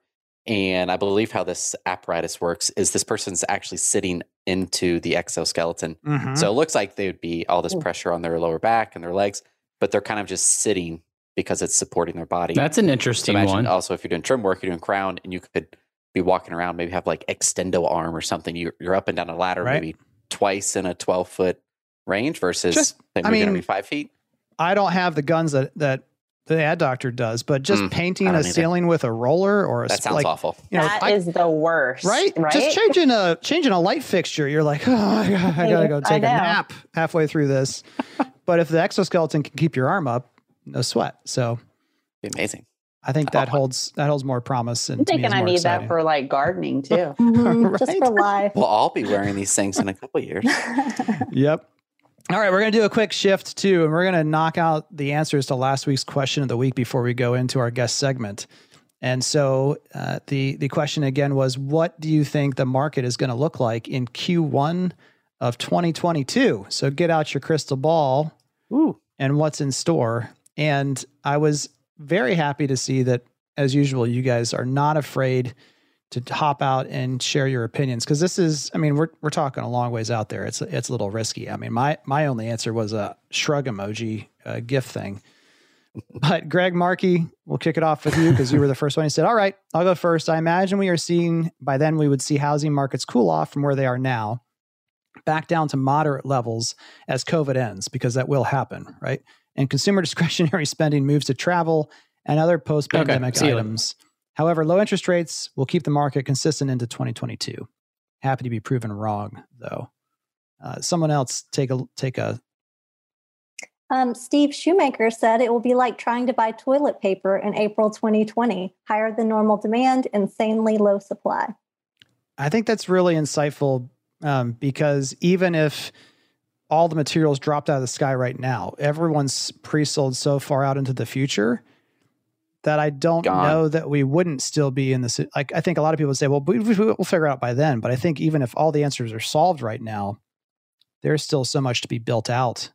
[SPEAKER 2] and I believe how this apparatus works is this person's actually sitting into the exoskeleton.
[SPEAKER 1] Mm-hmm.
[SPEAKER 2] So it looks like they would be all this pressure on their lower back and their legs, but they're kind of just sitting because it's supporting their body.
[SPEAKER 4] That's an
[SPEAKER 2] So
[SPEAKER 4] interesting
[SPEAKER 2] imagine
[SPEAKER 4] one.
[SPEAKER 2] also if you're doing trim work, you're doing crown, and you could be walking around, maybe have like extendo arm or something. You're, you're up and down a ladder,
[SPEAKER 1] Right.
[SPEAKER 2] maybe twice in a 12 foot range versus
[SPEAKER 1] Just-
[SPEAKER 2] say,
[SPEAKER 1] I
[SPEAKER 2] moving
[SPEAKER 1] mean,
[SPEAKER 2] every five feet.
[SPEAKER 1] I don't have the guns that that the ad doctor does, but just
[SPEAKER 2] Mm,
[SPEAKER 1] painting a
[SPEAKER 2] either.
[SPEAKER 1] ceiling with a roller or a
[SPEAKER 2] That
[SPEAKER 1] sp-
[SPEAKER 2] sounds
[SPEAKER 1] like,
[SPEAKER 2] awful.
[SPEAKER 1] You know,
[SPEAKER 5] That is
[SPEAKER 1] I-
[SPEAKER 5] the worst.
[SPEAKER 1] right?
[SPEAKER 5] Right.
[SPEAKER 1] Just changing a changing a light fixture. You're like, oh my god, I gotta go take a nap halfway through this. but if the exoskeleton can keep your arm up, no sweat. So
[SPEAKER 2] Be amazing.
[SPEAKER 1] I think that
[SPEAKER 2] Oh.
[SPEAKER 1] holds that holds more promise. And
[SPEAKER 5] I'm thinking I need
[SPEAKER 1] exciting.
[SPEAKER 5] that for like gardening too.
[SPEAKER 3] Mhm, Just for life.
[SPEAKER 2] We'll all be wearing these things in a couple years.
[SPEAKER 1] Yep. All right, we're going to do a quick shift too, and we're going to knock out the answers to last week's question of the week before we go into our guest segment. And so uh, the the question again was, what do you think the market is going to look like in Q1 of 2022? So get out your crystal ball
[SPEAKER 2] Ooh.
[SPEAKER 1] and what's in store. And I was very happy to see that, as usual, you guys are not afraid to hop out and share your opinions because this is, I mean, we're we're talking a long ways out there. It's it's a little risky. I mean, my my only answer was a shrug emoji, uh, GIF thing. But Greg Markey, we'll kick it off with you because you were the first one. He said, "All right, I'll go first. I imagine we are seeing by then we would see housing markets cool off from where they are now, back down to moderate levels as COVID ends, because that will happen, right? And consumer discretionary spending moves to travel and other post-pandemic
[SPEAKER 4] you later.
[SPEAKER 1] However, low interest rates will keep the market consistent into 2022. Happy to be proven wrong, though. Uh, someone else take a take a
[SPEAKER 3] Um, Steve Shoemaker said it will be like trying to buy toilet paper in April 2020. Higher than normal demand, insanely low supply.
[SPEAKER 1] I think that's really insightful um, because even if all the materials dropped out of the sky right now, everyone's pre-sold so far out into the future that I don't
[SPEAKER 2] Gone.
[SPEAKER 1] know that we wouldn't still be in this. Like I think a lot of people say, "Well, we, we'll figure it out by then." But I think even if all the answers are solved right now, there's still so much to be built out.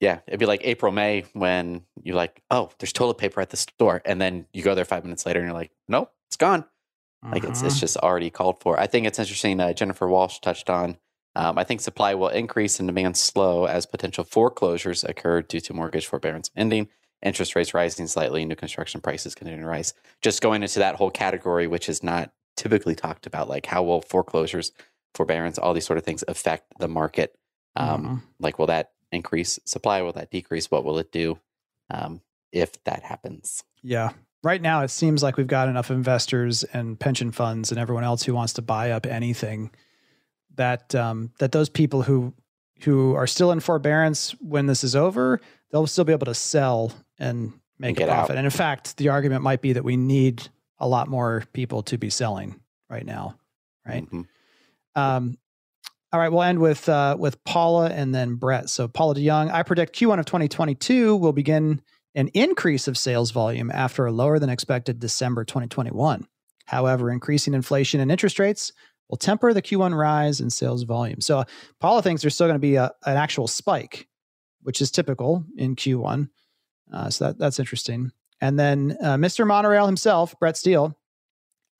[SPEAKER 2] Yeah, it'd be like April, May when you're like, oh, there's toilet paper at the store. And then you go there five minutes later and you're like, nope, it's gone. Like it's, it's just already called for. I think it's interesting. Uh, Jennifer Walsh touched on Um, I think supply will increase and demand slow as potential foreclosures occur due to mortgage forbearance ending, interest rates rising slightly, new construction prices continuing to rise. Just going into that whole category, which is not typically talked about, like how will foreclosures, forbearance, all these sort of things affect the market? Um,
[SPEAKER 1] Mhm.
[SPEAKER 2] Like, will that increase supply? Will that decrease? What will it do um, if that happens?
[SPEAKER 1] Yeah. Right now, it seems like we've got enough investors and pension funds and everyone else who wants to buy up anything that um, that those people who who are still in forbearance when this is over, they'll still be able to sell and make a
[SPEAKER 2] get out.
[SPEAKER 1] profit. And in fact, the argument might be that we need a lot more people to be selling right now, right?
[SPEAKER 2] Mhm.
[SPEAKER 1] Um, all right, we'll end with uh, with Paula and then Brett. So Paula DeYoung, I predict Q1 of 2022 will begin an increase of sales volume after a lower than expected December 2021. However, increasing inflation and interest rates will temper the Q1 rise in sales volume. So Paula thinks there's still going to be a, an actual spike, which is typical in Q1. Uh, so that, that's interesting. And then uh, Mr. Monorail himself, Brett Steele,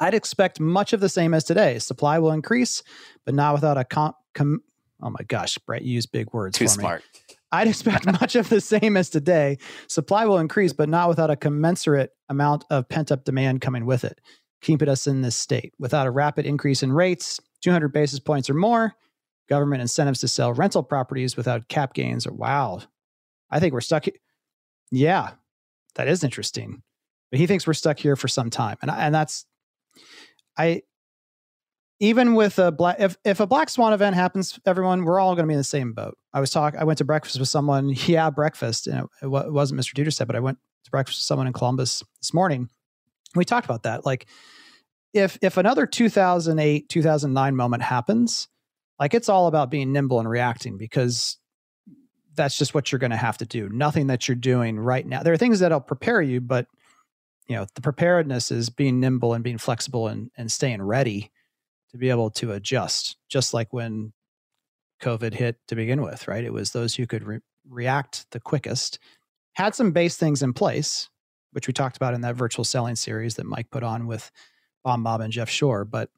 [SPEAKER 1] I'd expect much of the same as today. Supply will increase, but not without a com. com- oh my gosh, Brett you used big words
[SPEAKER 2] Too
[SPEAKER 1] for me.
[SPEAKER 2] smart.
[SPEAKER 1] I'd expect much of the same as today. Supply will increase, but not without a commensurate amount of pent up demand coming with it, keeping us in this state. Without a rapid increase in rates, 200 basis points or more, government incentives to sell rental properties without cap gains, or wow, I think we're stuck. Yeah, that is interesting. But he thinks we're stuck here for some time, and and that's I. Even with a black, if if a black swan event happens, everyone we're all going to be in the same boat. I was talking. I went to breakfast with someone. Yeah, breakfast, and it, it it wasn't Mr. Duderstedt, but I went to breakfast with someone in Columbus this morning. We talked about that. Like, if if another 2008 2009 moment happens, like it's all about being nimble and reacting because that's just what you're going to have to do. Nothing that you're doing right now. There are things that'll prepare you, but you know the preparedness is being nimble and being flexible and and staying ready to be able to adjust. Just like when COVID hit to begin with, right? It was those who could re- react the quickest, had some base things in place, which we talked about in that virtual selling series that Mike put on with Bomb Bob and Jeff Shore, but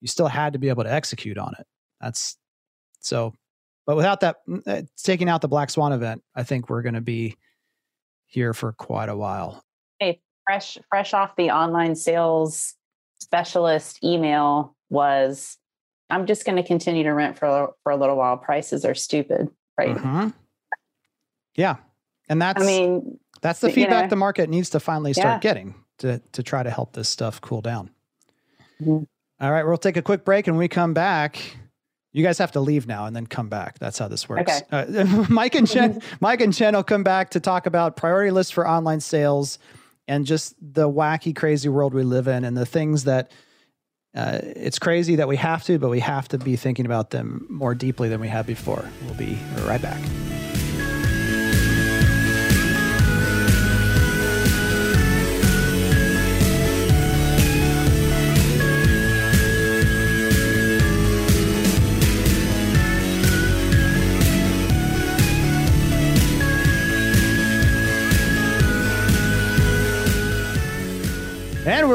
[SPEAKER 1] you still had to be able to execute on it. That's so, but without that, uh, taking out the Black Swan event, I think we're going to be here for quite a while.
[SPEAKER 5] Hey, fresh fresh off the online sales specialist email was I'm just going to continue to rent for for a little while. Prices are stupid, right?
[SPEAKER 1] Mhm. Yeah. And that's,
[SPEAKER 5] I mean,
[SPEAKER 1] that's the feedback
[SPEAKER 5] know,
[SPEAKER 1] the market needs to finally start
[SPEAKER 5] Yeah.
[SPEAKER 1] getting to, to try to help this stuff cool down.
[SPEAKER 5] Mhm.
[SPEAKER 1] All right, we'll take a quick break and we come back. You guys have to leave now and then come back. That's how this works.
[SPEAKER 5] Okay.
[SPEAKER 1] Uh, Mike and Jen, Mike and Jen will come back to talk about priority lists for online sales and just the wacky, crazy world we live in and the things that uh, it's crazy that we have to, but we have to be thinking about them more deeply than we have before. We'll be right back.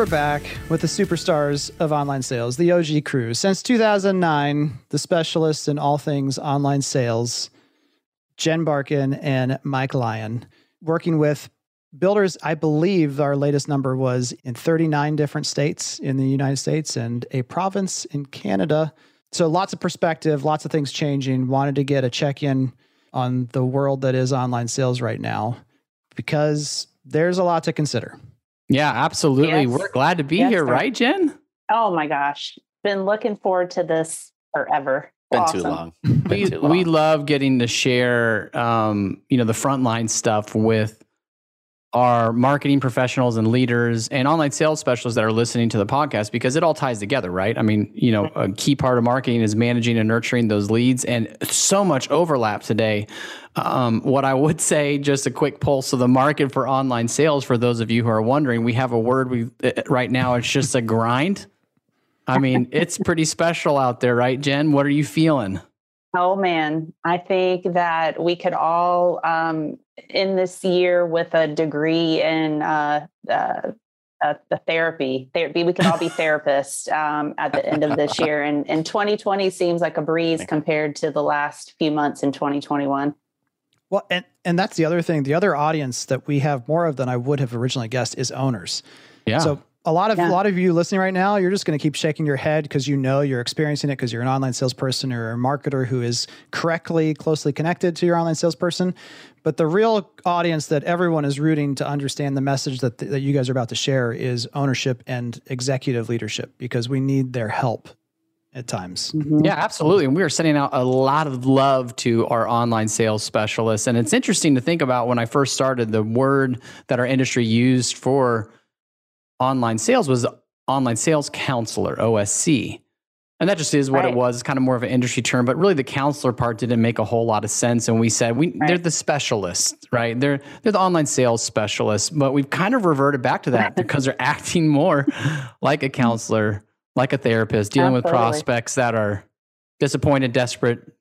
[SPEAKER 1] We're back with the superstars of online sales, the OG crew. Since 2009, the specialists in all things online sales, Jen Barkin and Mike Lyon, working with builders. I believe our latest number was in 39 different states in the United States and a province in Canada. So lots of perspective, lots of things changing. Wanted to get a check in on the world that is online sales right now because there's a lot to consider.
[SPEAKER 4] Yeah, absolutely.
[SPEAKER 5] Yes.
[SPEAKER 4] We're glad to be
[SPEAKER 5] Yes,
[SPEAKER 4] here,
[SPEAKER 5] sir.
[SPEAKER 4] right, Jen?
[SPEAKER 5] oh my gosh, been looking forward to this forever.
[SPEAKER 2] Been too long. Been
[SPEAKER 4] We,
[SPEAKER 2] too long.
[SPEAKER 4] we love getting to share, um, you know, the frontline stuff with our marketing professionals and leaders and online sales specialists that are listening to the podcast because it all ties together, right? I mean, you know, a key part of marketing is managing and nurturing those leads, and so much overlap today. Um, what I would say, just a quick pulse of the market for online sales, for those of you who are wondering, we have a word we uh, right now. It's just a grind. I mean, it's pretty special out there, right, Jen? What are you feeling?
[SPEAKER 5] Oh man, I think that we could all um, in this year with a degree in uh, uh, a, a therapy. Therapy. We can all be therapists um, at the end of this year, and and 2020 seems like a breeze compared to the last few months in 2021.
[SPEAKER 1] Well, and and that's the other thing. The other audience that we have more of than I would have originally guessed is owners.
[SPEAKER 4] Yeah.
[SPEAKER 1] So a lot of
[SPEAKER 5] Yeah.
[SPEAKER 1] a lot of you listening right now, you're just going to keep shaking your head because you know you're experiencing it because you're an online salesperson or a marketer who is correctly closely connected to your online salesperson. But the real audience that everyone is rooting to understand the message that that you guys are about to share is ownership and executive leadership because we need their help at times. Mm-hmm.
[SPEAKER 4] Yeah, absolutely. And we are sending out a lot of love to our online sales specialists. And it's interesting to think about when I first started, the word that our industry used for online sales was online sales counselor, OSC. And that just is what it
[SPEAKER 5] Right.
[SPEAKER 4] was, kind of more of an industry term. But really, the counselor part didn't make a whole lot of sense. And we said we they're the specialists, right? They're they're the online sales specialists. But we've kind of reverted back to that because they're acting more like a counselor, like a therapist, dealing with prospects that are disappointed, desperate,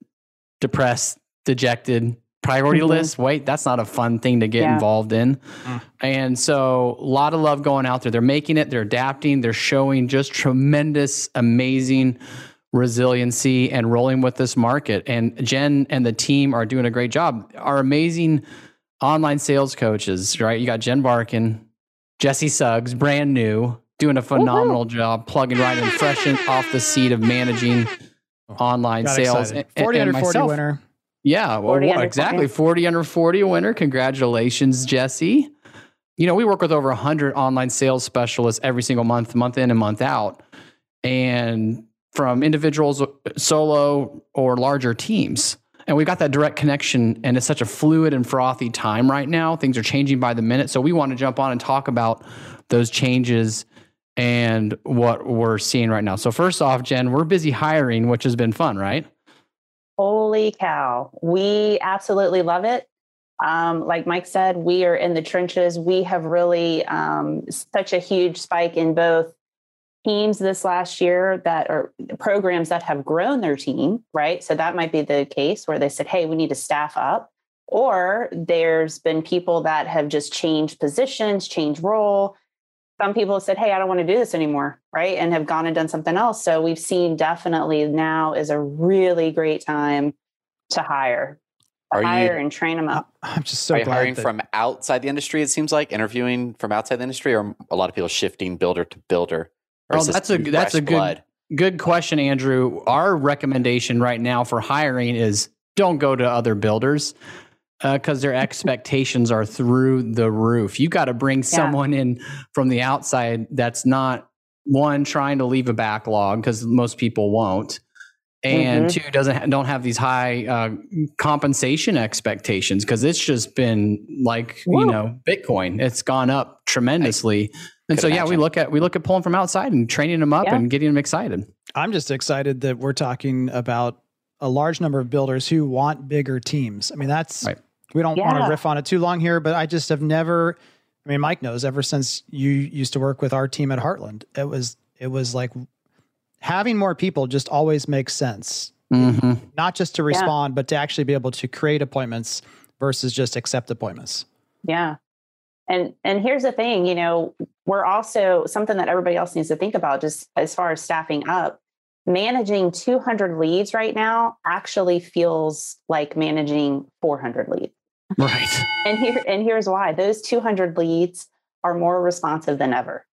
[SPEAKER 4] depressed, dejected. Priority
[SPEAKER 5] Mhm.
[SPEAKER 4] list. Wait, that's not a fun thing to get
[SPEAKER 5] Yeah.
[SPEAKER 4] involved in.
[SPEAKER 1] Mm.
[SPEAKER 4] And so, a lot of love going out there. They're making it, they're adapting, they're showing just tremendous, amazing resiliency and rolling with this market. And Jen and the team are doing a great job. Our amazing online sales coaches, right? You got Jen Barkin, Jesse Suggs, brand new, doing a phenomenal job, plugging right in, fresh in, off the seat of managing online
[SPEAKER 1] Got
[SPEAKER 4] sales.
[SPEAKER 1] excited.
[SPEAKER 4] And-
[SPEAKER 1] 40
[SPEAKER 4] and
[SPEAKER 1] under 40
[SPEAKER 4] myself.
[SPEAKER 1] winner.
[SPEAKER 4] Yeah, well,
[SPEAKER 5] 40 under
[SPEAKER 4] exactly.
[SPEAKER 5] 40.
[SPEAKER 4] 40 under 40 winner. Congratulations, Jesse. You know, we work with over 100 online sales specialists every single month, month in and month out. And from individuals, uh, solo, or larger teams. And we've got that direct connection, and it's such a fluid and frothy time right now. Things are changing by the minute. So we want to jump on and talk about those changes and what we're seeing right now. So, first off, Jen, we're busy hiring, which has been fun, right?
[SPEAKER 5] Holy cow. We absolutely love it. Um, like Mike said, we are in the trenches. We have really um, such a huge spike in both teams this last year that are programs that have grown their team, right? So that might be the case where they said, hey, we need to staff up. Or there's been people that have just changed positions, changed role. Some people have said, hey, I don't want to do this anymore, right? And have gone and done something else. So we've seen definitely now is a really great time to hire,
[SPEAKER 2] Are
[SPEAKER 5] hire
[SPEAKER 2] you
[SPEAKER 5] and train them up.
[SPEAKER 1] I'm just so
[SPEAKER 2] are you
[SPEAKER 1] glad
[SPEAKER 2] hiring
[SPEAKER 1] that-
[SPEAKER 2] from outside the industry? It seems like interviewing from outside the industry, or a lot of people shifting builder to builder. Or
[SPEAKER 4] Oh, that's a that's a good
[SPEAKER 2] blood?
[SPEAKER 4] good question, Andrew. Our recommendation right now for hiring is don't go to other builders because their expectations are through the roof. You got to bring someone in from the outside that's not one trying to leave a backlog because most people won't. And
[SPEAKER 5] Mhm.
[SPEAKER 4] two doesn't ha- don't have these high uh, compensation expectations because it's just been like you know Bitcoin. It's gone up tremendously, and
[SPEAKER 2] could
[SPEAKER 4] so yeah, we look at we look at pulling from outside and training them up
[SPEAKER 5] Yeah.
[SPEAKER 4] and getting them excited.
[SPEAKER 1] I'm just excited that we're talking about a large number of builders who want bigger teams. I mean, that's
[SPEAKER 4] Right.
[SPEAKER 1] We don't want to riff on it too long here, but I just have never. I mean, Mike knows ever since you used to work with our team at Heartland, it was it was like having more people just always makes sense.
[SPEAKER 4] hmm
[SPEAKER 1] Not just to respond, but to actually be able to create appointments versus just accept appointments.
[SPEAKER 5] Yeah. And and here's the thing, you know, we're also something that everybody else needs to think about just as far as staffing up. Managing 200 leads right now actually feels like managing 400 leads.
[SPEAKER 4] Right.
[SPEAKER 5] And here and here's why. Those 200 leads are more responsive than ever.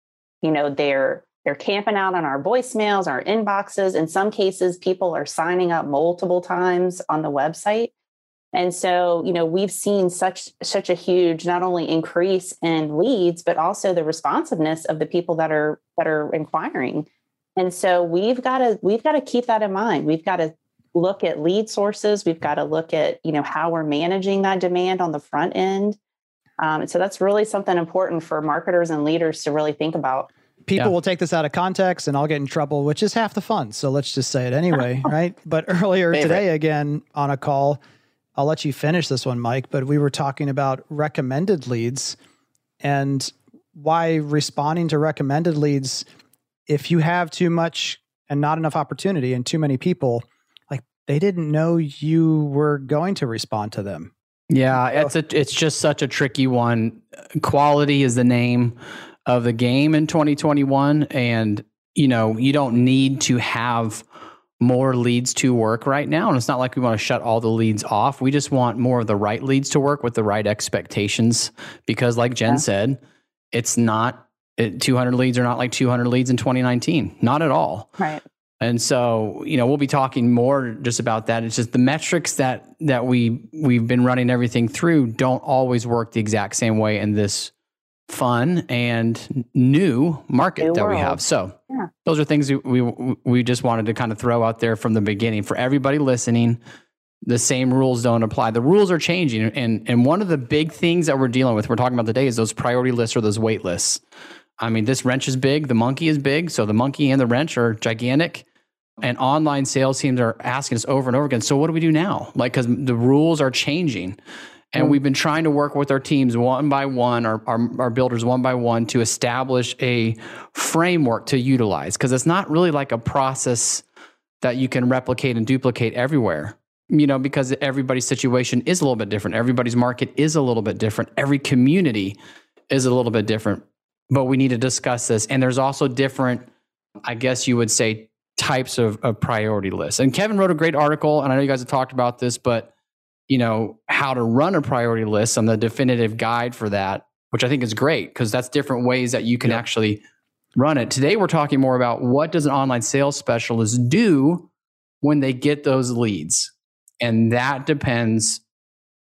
[SPEAKER 5] You know, they're they're camping out on our voicemails, our inboxes. In some cases, people are signing up multiple times on the website. And so, you know, we've seen such such a huge not only increase in leads, but also the responsiveness of the people that are that are inquiring. And so we've got to we've got to keep that in mind. We've got to look at lead sources. We've got to look at, you know, how we're managing that demand on the front end. Um, and so that's really something important for marketers and leaders to really think about.
[SPEAKER 1] People
[SPEAKER 4] Yeah.
[SPEAKER 1] will take this out of context and I'll get in trouble, which is half the fun. So let's just say it anyway, right? But earlier
[SPEAKER 2] Favorite.
[SPEAKER 1] today, again, on a call, I'll let you finish this one, Mike, but we were talking about recommended leads and why responding to recommended leads, if you have too much and not enough opportunity and too many people, like they didn't know you were going to respond to them.
[SPEAKER 4] Yeah, it's a it's just such a tricky one. Quality is the name of the game in 2021 and you know you don't need to have more leads to work right now and it's not like we want to shut all the leads off we just want more of the right leads to work with the right expectations because like jen yeah. said it's not it, 200 leads are not like 200 leads in 2019 not at all
[SPEAKER 5] right
[SPEAKER 4] and so, you know, we'll be talking more just about that. It's just the metrics that that we we've been running everything through don't always work the exact same way in this fun and new market new that world. we have. So, yeah. those are things we, we we just wanted to kind of throw out there from the beginning for everybody listening. The same rules don't apply. The rules are changing, and and one of the big things that we're dealing with, we're talking about today, is those priority lists or those wait lists. I mean, this wrench is big, the monkey is big, so the monkey and the wrench are gigantic and online sales teams are asking us over and over again so what do we do now? Like because the rules are changing. And mm. we've been trying to work with our teams one by one our, our, our builders one by one to establish a framework to utilize. Because it's not really like a process that you can replicate and duplicate everywhere you know because everybody's situation is a little bit different. Everybody's market is a little bit different. Every community is a little bit different. But we need to discuss this. And there's also different i guess you would say types of, of priority lists. And Kevin wrote a great article, and I know you guys have talked about this, but you know how to run a priority list and the definitive guide for that, which I think is great because that's different ways that you can yep. actually run it. Today we're talking more about what does an online sales specialist do when they get those leads, and that depends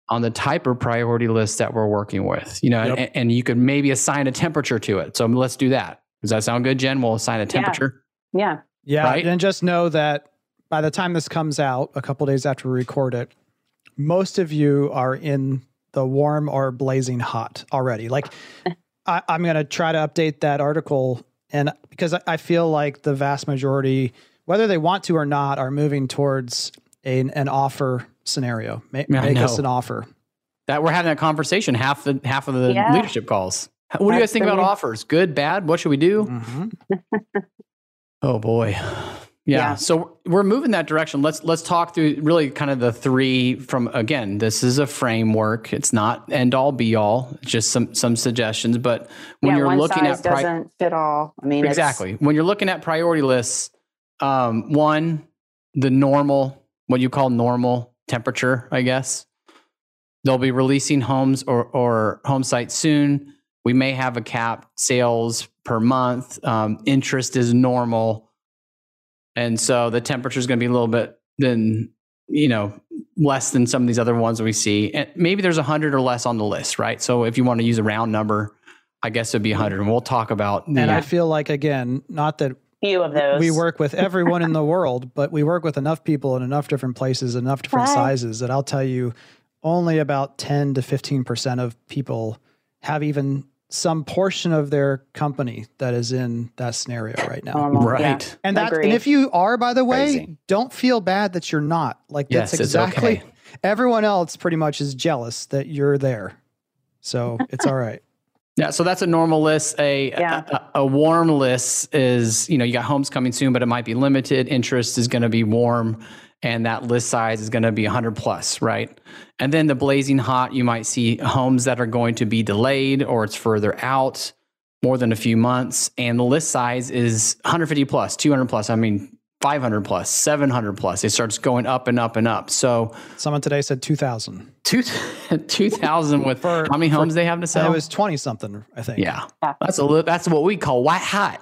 [SPEAKER 4] on the type of priority list that we're working with. You know, yep. and, and, you could maybe assign a temperature to it. So let's do that. Does that sound good, Jen? We'll assign a temperature.
[SPEAKER 5] Yeah. yeah.
[SPEAKER 1] Yeah, right? and just know that by the time this comes out, a couple days after we record it, most of you are in the warm or blazing hot already. Like, I, am going to try to update that article, and because I feel like the vast majority, whether they want to or not, are moving towards a, an offer scenario. Make, make us an offer.
[SPEAKER 4] That we're having a conversation half the half of the yeah. leadership calls. What do you guys think about offers? Good, bad? What should we do? Mm-hmm. Oh boy. Yeah. yeah. So we're moving that direction. Let's let's talk through really kind of the three from again, this is a framework. It's not end all be all. Just some some suggestions. But when yeah, you're looking at
[SPEAKER 5] pri- doesn't fit all. I mean
[SPEAKER 4] exactly. When you're looking at priority lists, um, one, the normal, what you call normal temperature, I guess. They'll be releasing homes or or home sites soon. We may have a cap sales per month. Um, interest is normal. And so the temperature is going to be a little bit then, you know, less than some of these other ones we see. And maybe there's a 100 or less on the list, right? So if you want to use a round number, I guess it'd be 100. And we'll talk about
[SPEAKER 1] the, And I feel like, again, not that
[SPEAKER 5] few of those.
[SPEAKER 1] We work with everyone in the world, but we work with enough people in enough different places, enough different right. sizes that I'll tell you only about 10 to 15% of people have even some portion of their company that is in that scenario right now.
[SPEAKER 4] right.
[SPEAKER 1] Yeah. And that and if you are by the way, Crazy. don't feel bad that you're not. Like yes, that's exactly okay. everyone else pretty much is jealous that you're there. So it's all right.
[SPEAKER 4] Yeah, so that's a normal list. A, yeah. a, a warm list is, you know, you got homes coming soon, but it might be limited. Interest is going to be warm and that list size is going to be 100 plus, right? And then the blazing hot, you might see homes that are going to be delayed or it's further out more than a few months. And the list size is 150 plus, 200 plus. I mean, 500 plus, 700 plus. It starts going up and up and up. So
[SPEAKER 1] someone today said 2000.
[SPEAKER 4] 2000 with for, how many homes for, they have to sell?
[SPEAKER 1] It was 20 something, I think.
[SPEAKER 4] Yeah. That's a that's what we call white hot.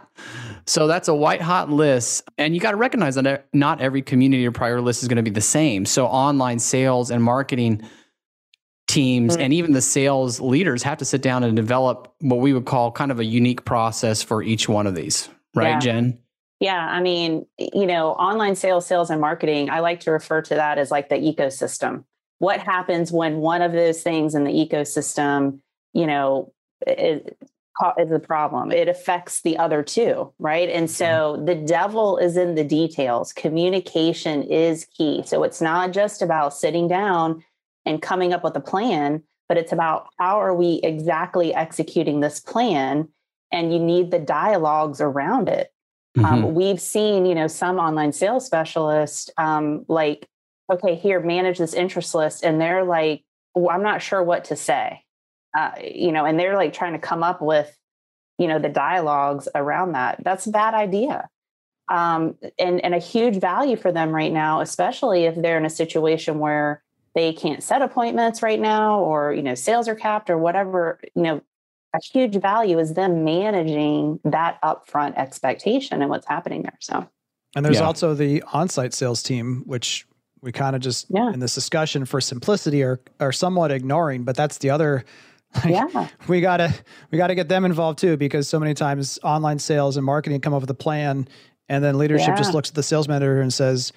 [SPEAKER 4] So that's a white hot list. And you got to recognize that not every community or prior list is going to be the same. So online sales and marketing teams mm-hmm. and even the sales leaders have to sit down and develop what we would call kind of a unique process for each one of these. Right, yeah. Jen?
[SPEAKER 5] Yeah, I mean, you know, online sales, sales, and marketing, I like to refer to that as like the ecosystem. What happens when one of those things in the ecosystem, you know, is, is the problem? It affects the other two, right? And so mm-hmm. the devil is in the details. Communication is key. So it's not just about sitting down and coming up with a plan, but it's about how are we exactly executing this plan? And you need the dialogues around it um, mm-hmm. Um, we've seen, you know, some online sales specialists um, like, okay, here, manage this interest list, and they're like, well, I'm not sure what to say, uh, you know, and they're like trying to come up with you know the dialogues around that that's a bad idea um, and and a huge value for them right now especially if they're in a situation where they can't set appointments right now or you know sales are capped or whatever you know a huge value is them managing that upfront expectation and what's happening there so
[SPEAKER 1] and there's
[SPEAKER 4] Yeah.
[SPEAKER 1] also the on-site sales team, which we kind of just
[SPEAKER 5] Yeah.
[SPEAKER 1] in this discussion for simplicity are are somewhat ignoring, but that's the other. like,
[SPEAKER 5] yeah
[SPEAKER 1] we gotta we gotta get them involved too because so many times online sales and marketing come up with a plan, and then leadership just looks at the sales manager and says,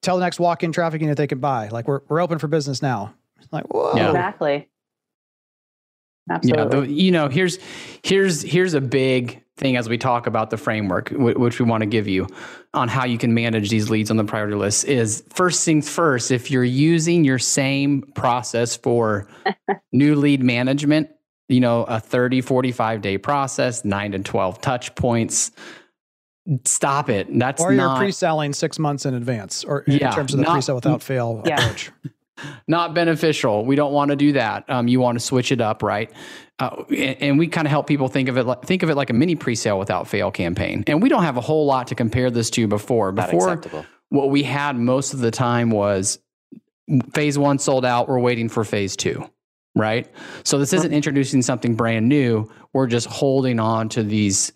[SPEAKER 1] "Tell the next walk-in traffic unit they can buy. Like we're we're open for business now." Like whoa,
[SPEAKER 4] Yeah.
[SPEAKER 5] exactly absolutely
[SPEAKER 4] Yeah, the, you know, here's here's here's a big thing as we talk about the framework, w- which we want to give you on how you can manage these leads on the priority list. Is first things first. If you're using your same process for new lead management, you know, a 30, 45 day process, nine to 12 touch points. Stop it. That's
[SPEAKER 1] or you're
[SPEAKER 4] not
[SPEAKER 1] pre-selling six months in advance, or in
[SPEAKER 4] Yeah,
[SPEAKER 1] terms of the
[SPEAKER 4] not-
[SPEAKER 1] pre-sale without fail
[SPEAKER 5] Yeah.
[SPEAKER 1] approach.
[SPEAKER 4] not beneficial. We don't want to do that. Um, you want to switch it up, right? Uh, and, and we kind of help people think of it like think of it like a mini pre-sale without fail campaign. And we don't have a whole lot to compare this to before. Before what we had most of the time was phase one sold out. We're waiting for phase two, right? So this isn't introducing something brand new. We're just holding on to these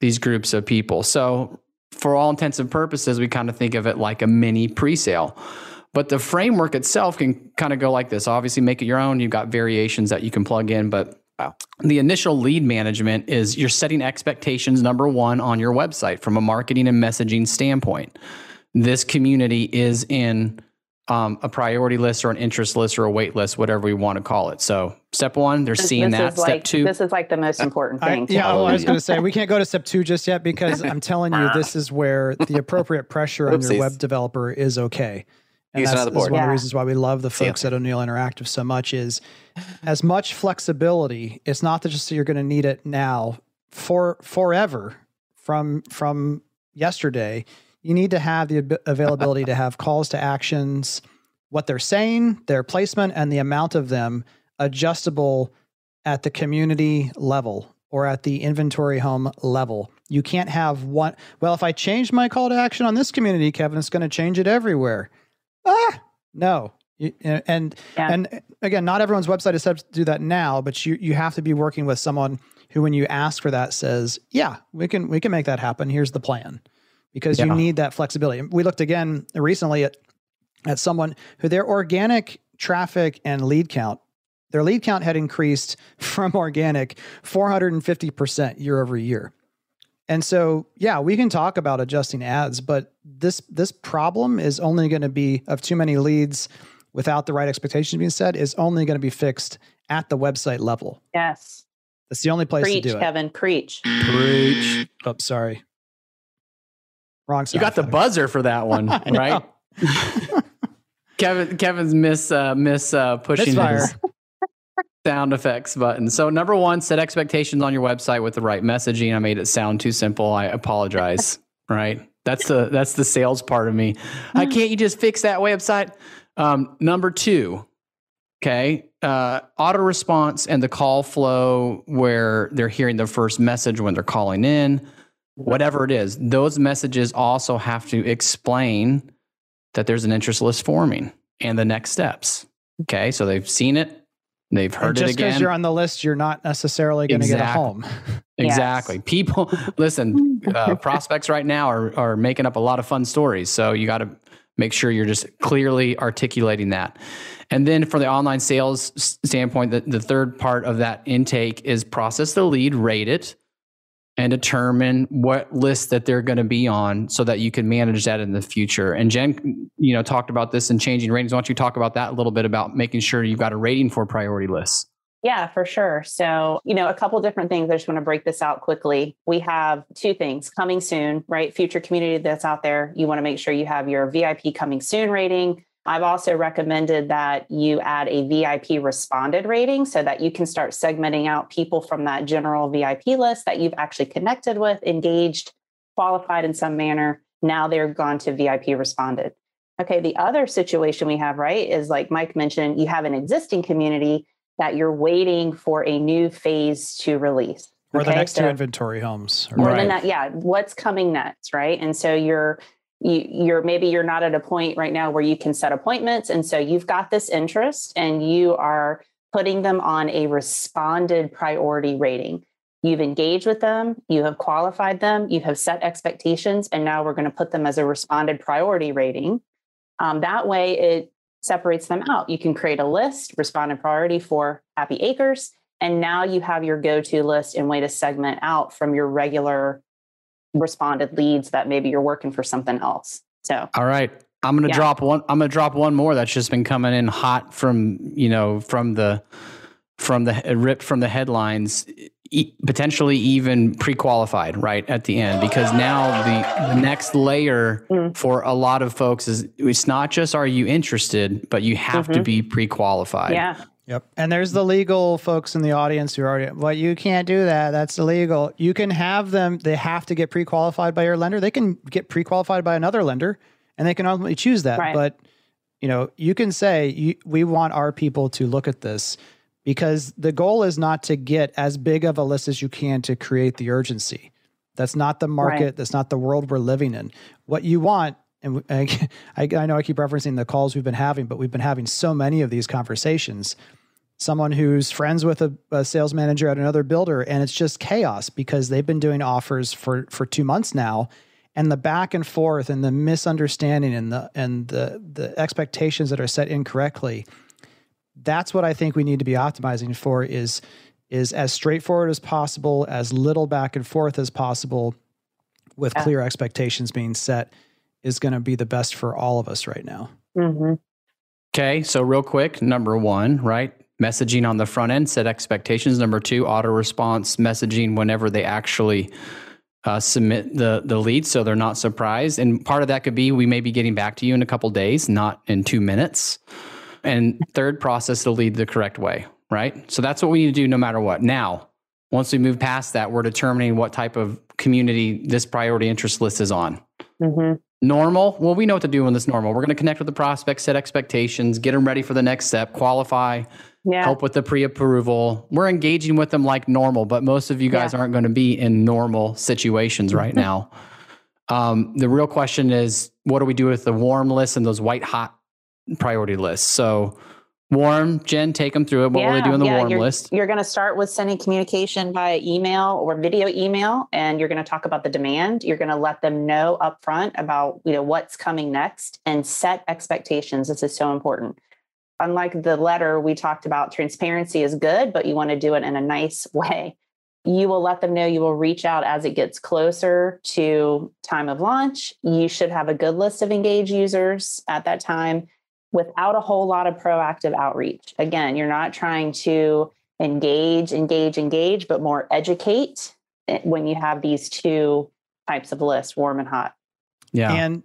[SPEAKER 4] these groups of people. So for all intents and purposes, we kind of think of it like a mini pre-sale. But the framework itself can kind of go like this. Obviously, make it your own. You've got variations that you can plug in, but
[SPEAKER 2] Wow.
[SPEAKER 4] the initial lead management is you're setting expectations number one on your website from a marketing and messaging standpoint. This community is in um, a priority list or an interest list or a wait list, whatever we want to call it. So, step one, they're
[SPEAKER 5] This-
[SPEAKER 4] seeing
[SPEAKER 5] this
[SPEAKER 4] that.
[SPEAKER 5] is
[SPEAKER 4] Step
[SPEAKER 5] like,
[SPEAKER 4] two,
[SPEAKER 5] This is like the most important
[SPEAKER 1] I,
[SPEAKER 5] thing.
[SPEAKER 1] yeah, well, I was going to say we can't go to step two just yet because I'm telling you this is where the appropriate pressure on your web developer is okay. And
[SPEAKER 2] Use
[SPEAKER 1] that's
[SPEAKER 2] another
[SPEAKER 1] is one
[SPEAKER 2] board.
[SPEAKER 1] of the reasons why we love the
[SPEAKER 2] See ya.
[SPEAKER 1] folks at O'Neill Interactive so much is as much flexibility. It's not that just that you're going to need it now for forever from from yesterday. You need to have the ab- availability to have calls to actions, what they're saying, their placement, and the amount of them adjustable at the community level or at the inventory home level. You can't have one. Well, if I change my call to action on this community, Kevin, it's going to change it everywhere. Ah, no. You- And
[SPEAKER 5] Yeah.
[SPEAKER 1] and again, not everyone's website is set up to do that now, but you you have to be working with someone who, when you ask for that, says, "Yeah, we can we can make that happen. Here's the plan," because you need that flexibility. We looked again recently at at someone who their organic traffic and lead count, their lead count had increased from organic 450% year over year. And so, yeah, we can talk about adjusting ads, but this this problem is only going to be of too many leads without the right expectations being set is only going to be fixed at the website level.
[SPEAKER 5] yes.
[SPEAKER 1] That's the only place
[SPEAKER 5] Preach,
[SPEAKER 1] to do it.
[SPEAKER 5] Kevin. Preach.
[SPEAKER 4] preach.
[SPEAKER 1] Oh, sorry. Wrong
[SPEAKER 4] You got the
[SPEAKER 1] effect.
[SPEAKER 4] buzzer for that one, right? Kevin Kevin's miss uh, miss uh, pushing
[SPEAKER 1] Misfire.
[SPEAKER 4] his sound effects button. So number one, set expectations on your website with the right messaging. I made it sound too simple. I apologize. right? That's the that's the sales part of me. I can't you just fix that website? Um, number two, okay, uh, auto response and the call flow where they're hearing the first message when they're calling in, whatever it is. Those messages also have to explain that there's an interest list forming and the next steps. Okay, so they've seen it, they've heard it again.
[SPEAKER 1] just because you're on the list, you're not necessarily going to get a home.
[SPEAKER 4] Exactly. People listen. Uh, prospects right now are are making up a lot of fun stories. So you got to make sure you're just clearly articulating that. And then for the online sales standpoint, the, the third part of that intake is process the lead, rate it, and determine what list that they're going to be on, so that you can manage that in the future. And Jen, you know, talked about this and changing ratings. Why don't you talk about that a little bit about making sure you've got a rating for priority lists?
[SPEAKER 5] Yeah, for sure. So, you know, a couple different things. I just want to break this out quickly. We have two things coming soon, right? Future community that's out there. You want to make sure you have your VIP coming soon rating. I've also recommended that you add a VIP responded rating so that you can start segmenting out people from that general VIP list that you've actually connected with, engaged, qualified in some manner. Now they're gone to VIP responded. Okay, the other situation we have, right, is like Mike mentioned, you have an existing community that you're waiting for a new phase to release.
[SPEAKER 1] or the
[SPEAKER 5] Okay,
[SPEAKER 1] next two inventory homes.
[SPEAKER 5] or
[SPEAKER 4] Right.
[SPEAKER 5] the ne- yeah what's coming next right and so you're you, you're maybe you're not at a point right now where you can set appointments. And so you've got this interest and you are putting them on a responded priority rating. You've engaged with them you have qualified them you have set expectations and now we're going to put them as a responded priority rating. Um, that way it separates them out. You can create a list responded priority for happy acres and now you have your go-to list and way to segment out from your regular responded leads that maybe you're working for something else so
[SPEAKER 4] All right. I'm gonna
[SPEAKER 5] Yeah.
[SPEAKER 4] drop one. I'm gonna drop one more that's just been coming in hot from you know from the from the ripped from the headlines, e- potentially even pre-qualified right at the end because now the, the next layer
[SPEAKER 5] Mm.
[SPEAKER 4] for a lot of folks is it's not just are you interested, but you have to
[SPEAKER 5] Mhm.
[SPEAKER 4] be pre-qualified.
[SPEAKER 5] yeah
[SPEAKER 1] Yep. And there's the legal folks in the audience who are already, well, you can't do that. That's illegal. You can have them, they have to get pre qualified by your lender. They can get pre qualified by another lender and they can ultimately choose that.
[SPEAKER 5] Right.
[SPEAKER 1] But, you know, you can say, you, we want our people to look at this because the goal is not to get as big of a list as you can to create the urgency. That's not the market.
[SPEAKER 5] Right.
[SPEAKER 1] That's not the world we're living in. What you want, and I, I I know I keep referencing the calls we've been having, but we've been having so many of these conversations someone who's friends with a, a sales manager at another builder and it's just chaos because they've been doing offers for for two months now and the back and forth and the misunderstanding and the and the the expectations that are set incorrectly that's what i think we need to be optimizing for is is as straightforward as possible as little back and forth as possible with
[SPEAKER 5] Yeah.
[SPEAKER 1] clear expectations being set is going to be the best for all of us right now
[SPEAKER 5] hmm
[SPEAKER 4] Okay, so real quick, number one, right? Messaging on the front end, set expectations. Number two, auto response messaging whenever they actually uh, submit the the lead, so they're not surprised. And part of that could be we may be getting back to you in a couple days, not in two minutes. And third, process the lead the correct way, right? So that's what we need to do no matter what. Now, once we move past that, we're determining what type of community this priority interest list is on.
[SPEAKER 5] hmm
[SPEAKER 4] Normal. Well, we know what to do when it's normal. We're going to connect with the prospect, set expectations, get them ready for the next step, qualify,
[SPEAKER 5] yeah
[SPEAKER 4] help with the pre-approval. We're engaging with them like normal, but most of you guys aren't going to be in normal situations right now. Um, the real question is, what do we do with the warm list and those white hot priority lists? So, warm, Jen, take them through it. What will they do in the warm
[SPEAKER 5] you're,
[SPEAKER 4] list?
[SPEAKER 5] You're going to start with sending communication via email or video email, and you're going to talk about the demand. You're going to let them know upfront about you know what's coming next and set expectations. This is so important. Unlike the letter we talked about, transparency is good, but you want to do it in a nice way. You will let them know you will reach out as it gets closer to time of launch. You should have a good list of engaged users at that time without a whole lot of proactive outreach. Again, you're not trying to engage, engage, engage, but more educate eh, when you have these two types of lists, warm and hot.
[SPEAKER 4] Yeah.
[SPEAKER 1] And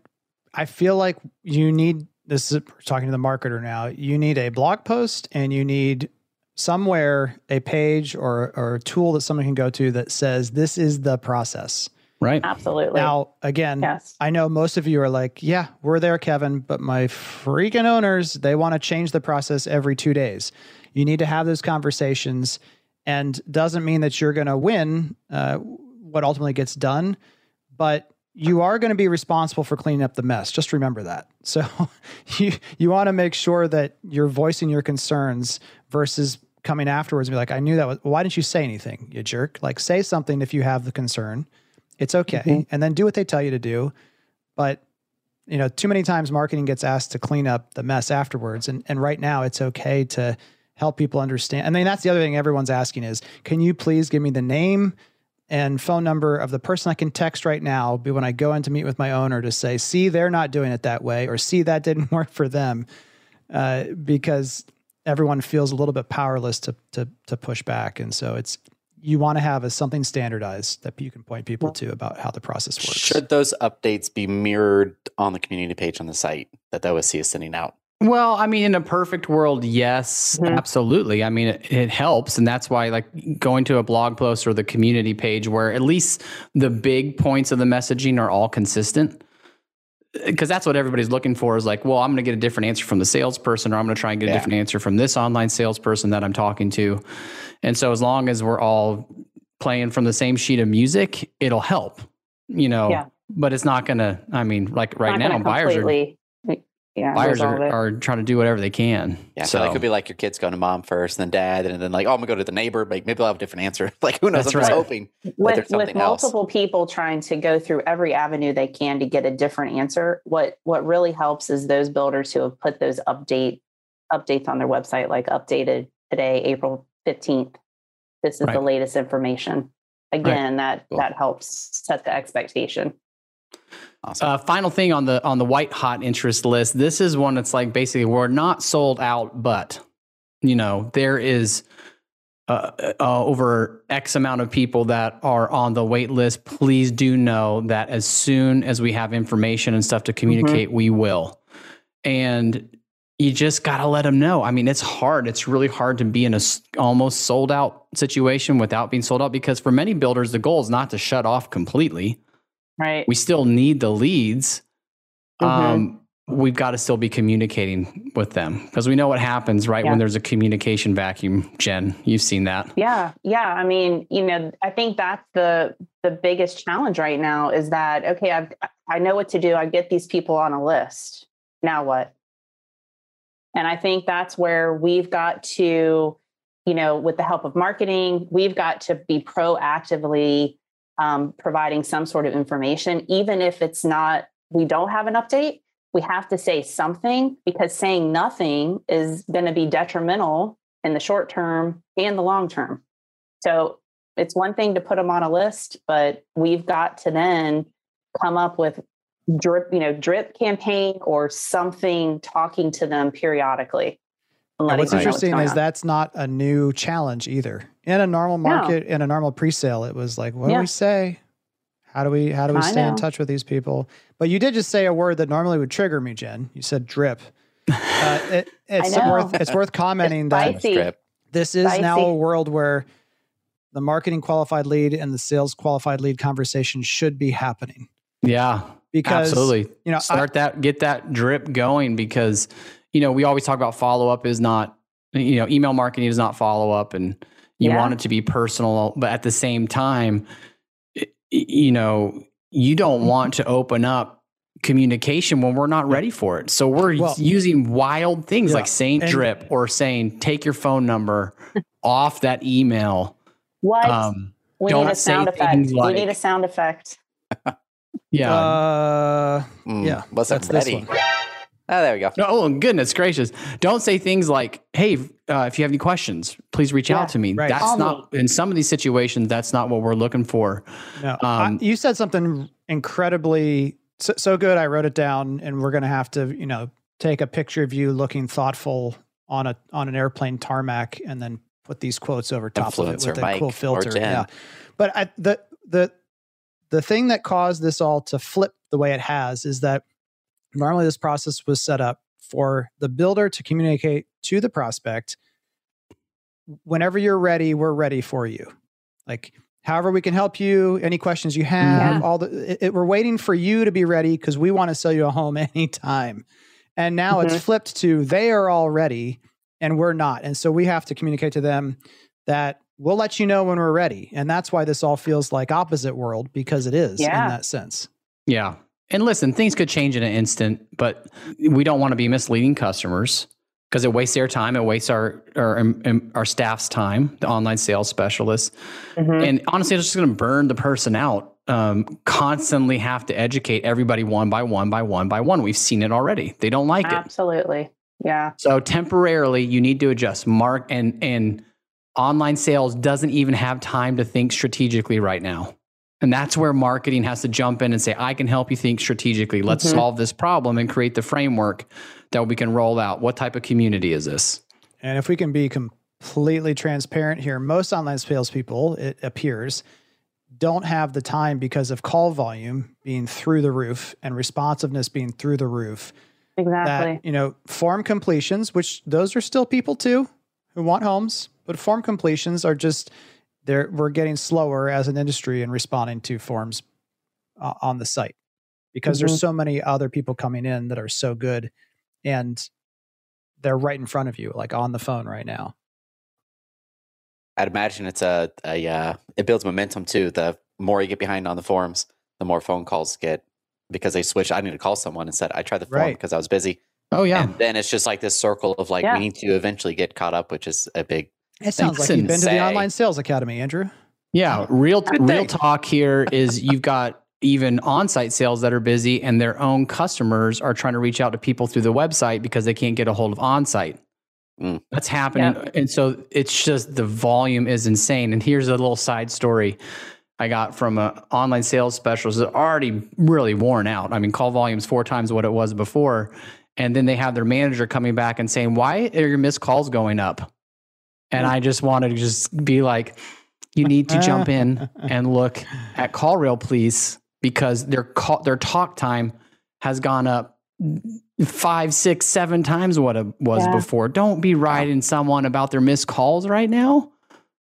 [SPEAKER 1] I feel like you need this is talking to the marketer now. You need a blog post and you need somewhere a page or or a tool that someone can go to that says this is the process.
[SPEAKER 4] right.
[SPEAKER 5] Absolutely.
[SPEAKER 1] Now, again,
[SPEAKER 5] yes.
[SPEAKER 1] I know most of you are like, yeah, we're there, Kevin, but my freaking owners, they want to change the process every two days. You need to have those conversations and doesn't mean that you're going to win uh, what ultimately gets done, but you are going to be responsible for cleaning up the mess. Just remember that. So you, you want to make sure that you're voicing your concerns versus coming afterwards and be like, I knew that was, why didn't you say anything, you jerk? Like say something if you have the concern. It's okay.
[SPEAKER 5] Mhm.
[SPEAKER 1] And then do what they tell you to do. But you know, too many times marketing gets asked to clean up the mess afterwards. And and right now it's okay to help people understand. I mean, that's the other thing everyone's asking is, can you please give me the name and phone number of the person I can text right now be when I go in to meet with my owner to say, see, they're not doing it that way, or see that didn't work for them. Uh, because everyone feels a little bit powerless to to to push back. And so it's you want to have a something standardized that you can point people to about how the process works.
[SPEAKER 2] Should those updates be mirrored on the community page on the site that the OSC is sending out?
[SPEAKER 4] Well, I mean, in a perfect world, yes,
[SPEAKER 5] Mhm.
[SPEAKER 4] absolutely. I mean, it, it helps. And that's why, like, going to a blog post or the community page where at least the big points of the messaging are all consistent. Because that's what everybody's looking for is like, well, I'm going to get a different answer from the salesperson, or I'm going to try and get a different answer from this online salesperson that I'm talking to. And so, as long as we're all playing from the same sheet of music, it'll help. You know,
[SPEAKER 5] Yeah.
[SPEAKER 4] but it's not gonna. I mean, like right
[SPEAKER 5] Not
[SPEAKER 4] now, buyers are
[SPEAKER 5] yeah,
[SPEAKER 4] buyers are, are trying to do whatever they can.
[SPEAKER 2] Yeah,
[SPEAKER 4] so
[SPEAKER 2] so it could be like your kids going to mom first, and then dad, and then like, oh, I'm gonna go to the neighbor. Like maybe I'll have a different answer. Like who knows?
[SPEAKER 4] That's
[SPEAKER 2] I'm just hoping. there's
[SPEAKER 5] with, with
[SPEAKER 2] something else.
[SPEAKER 5] multiple people trying to go through every avenue they can to get a different answer what what really helps is those builders who have put those update updates on their website like updated today april 15th this is the latest information again that
[SPEAKER 2] Cool.
[SPEAKER 5] that helps set the expectation
[SPEAKER 2] Awesome.
[SPEAKER 4] Uh, final thing on the on the white hot interest list. This is one that's like basically we're not sold out, but you know there is uh, uh, over X amount of people that are on the wait list. Please do know that as soon as we have information and stuff to communicate, we will. And you just got to let them know. I mean, it's hard. It's really hard to be in a almost sold out situation without being sold out because for many builders, the goal is not to shut off completely
[SPEAKER 5] right
[SPEAKER 4] we still need the leads.
[SPEAKER 5] Mhm.
[SPEAKER 4] Um, we've got to still be communicating with them because we know what happens right
[SPEAKER 5] Yeah.
[SPEAKER 4] when there's a communication vacuum. Jen, you've seen that.
[SPEAKER 5] Yeah, yeah. I mean, you know, I think that's the the biggest challenge right now is that okay, I've I know what to do. I get these people on a list. Now what? And I think that's where we've got to, you know, with the help of marketing, we've got to be proactively um, providing some sort of information, even if it's not. We don't have an update. We have to say something because saying nothing is going to be detrimental in the short term and the long term. So it's one thing to put them on a list, but we've got to then come up with drip, you know, drip campaign or something talking to them periodically. And
[SPEAKER 1] And what's interesting
[SPEAKER 5] going
[SPEAKER 1] is
[SPEAKER 5] on.
[SPEAKER 1] that's not a new challenge either. In a normal
[SPEAKER 5] No.
[SPEAKER 1] market, in a normal pre-sale, it was like, what do we say? How do we how do we
[SPEAKER 5] I
[SPEAKER 1] stay in touch with these people? But you did just say a word that normally would trigger me, Jen. You said drip. Uh, it, it's worth it's worth commenting that this is now a world where the marketing qualified lead and the sales qualified lead conversation should be happening
[SPEAKER 4] Yeah,
[SPEAKER 1] because
[SPEAKER 4] absolutely.
[SPEAKER 1] you know I-
[SPEAKER 4] Start that, get that drip going because, you know, we always talk about follow up is not, you know, email marketing is not follow up and you
[SPEAKER 5] Yeah.
[SPEAKER 4] want it to be personal, but at the same time, you know, you don't want to open up communication when we're not ready for it. So we're
[SPEAKER 1] Well-
[SPEAKER 4] using wild things
[SPEAKER 1] Yeah.
[SPEAKER 4] like saying
[SPEAKER 1] And-
[SPEAKER 4] drip or saying take your phone number off that email.
[SPEAKER 5] What?
[SPEAKER 4] Um,
[SPEAKER 5] we
[SPEAKER 4] don't
[SPEAKER 5] need a sound effect.
[SPEAKER 4] things
[SPEAKER 5] we need a sound effect.
[SPEAKER 4] yeah.
[SPEAKER 1] uh
[SPEAKER 2] Mm,
[SPEAKER 1] yeah
[SPEAKER 2] wasn't
[SPEAKER 1] that's this
[SPEAKER 2] ready.
[SPEAKER 1] one.
[SPEAKER 2] Oh, there we go.
[SPEAKER 4] Oh, goodness gracious. Don't say things like, hey, uh, if you have any questions, please reach
[SPEAKER 5] Yeah,
[SPEAKER 4] out to me.
[SPEAKER 1] right.
[SPEAKER 4] That's
[SPEAKER 5] Call
[SPEAKER 4] not, in some of these situations, that's not what we're looking for.
[SPEAKER 1] No, I-
[SPEAKER 4] Um,
[SPEAKER 1] you said something incredibly so, so good. I wrote it down, and we're going to have to, you know, take a picture of you looking thoughtful on a on an airplane tarmac, and then put these quotes over top of it with a cool filter. Yeah, but I, the the the thing that caused this all to flip the way it has is that normally this process was set up for the builder to communicate to the prospect whenever you're ready we're ready for you like however we can help you any questions you have all the it, it- we're waiting for you to be ready because we want to sell you a home anytime and now it's
[SPEAKER 5] Mhm.
[SPEAKER 1] flipped to they are all ready and we're not and so we have to communicate to them that we'll let you know when we're ready and that's why this all feels like opposite world because it is
[SPEAKER 5] Yeah.
[SPEAKER 1] in that sense
[SPEAKER 4] Yeah. And listen, things could change in an instant, but we don't want to be misleading customers because it wastes their time. It wastes our, our, um, our staff's time, the online sales specialists.
[SPEAKER 5] Mhm.
[SPEAKER 4] And honestly, it's just going to burn the person out. Um, constantly have to educate everybody one by one by one by one. We've seen it already. They don't like it.
[SPEAKER 5] Absolutely. Yeah.
[SPEAKER 4] So temporarily, you need to adjust. Mark and and online sales doesn't even have time to think strategically right now. And that's where marketing has to jump in and say, I can help you think strategically. Let's
[SPEAKER 5] Mhm.
[SPEAKER 4] solve this problem and create the framework that we can roll out. What type of community is this?
[SPEAKER 1] And if we can be completely transparent here, most online salespeople, it appears, don't have the time because of call volume being through the roof and responsiveness being through the roof.
[SPEAKER 5] Exactly.
[SPEAKER 1] That, you know, form completions, which those are still people too who want homes, but form completions are just they're we're getting slower as an industry in responding to forms uh, on the site because there's so many other people coming in that are so good and they're right in front of you like on the phone right now
[SPEAKER 2] I'd imagine it's a, a uh, it builds momentum too. The more you get behind on the forums, the more phone calls get because they switch. I need to call someone and said I tried the forum
[SPEAKER 1] Right.
[SPEAKER 2] because I was busy.
[SPEAKER 4] Oh yeah.
[SPEAKER 2] And then it's just like this circle of like
[SPEAKER 5] Yeah.
[SPEAKER 2] we need to eventually get caught up, which is a big
[SPEAKER 1] It sounds like
[SPEAKER 4] Listen,
[SPEAKER 1] you've been to the online sales academy, Andrew.
[SPEAKER 4] Yeah, real real talk here is you've got even on-site sales that are busy and their own customers are trying to reach out to people through the website because they can't get a hold of on-site.
[SPEAKER 2] Mm.
[SPEAKER 4] That's happening. And so it's just the volume is insane. And here's a little side story I got from an online sales specialist that's already really worn out. I mean, call volume's four times what it was before. And then they have their manager coming back and saying, Why are your missed calls going up? And mm. I just wanted to just be like, you need to jump in and look at CallRail please because their call their talk time has gone up five six seven times what it was
[SPEAKER 5] Yeah.
[SPEAKER 4] before don't be writing someone about their missed calls right now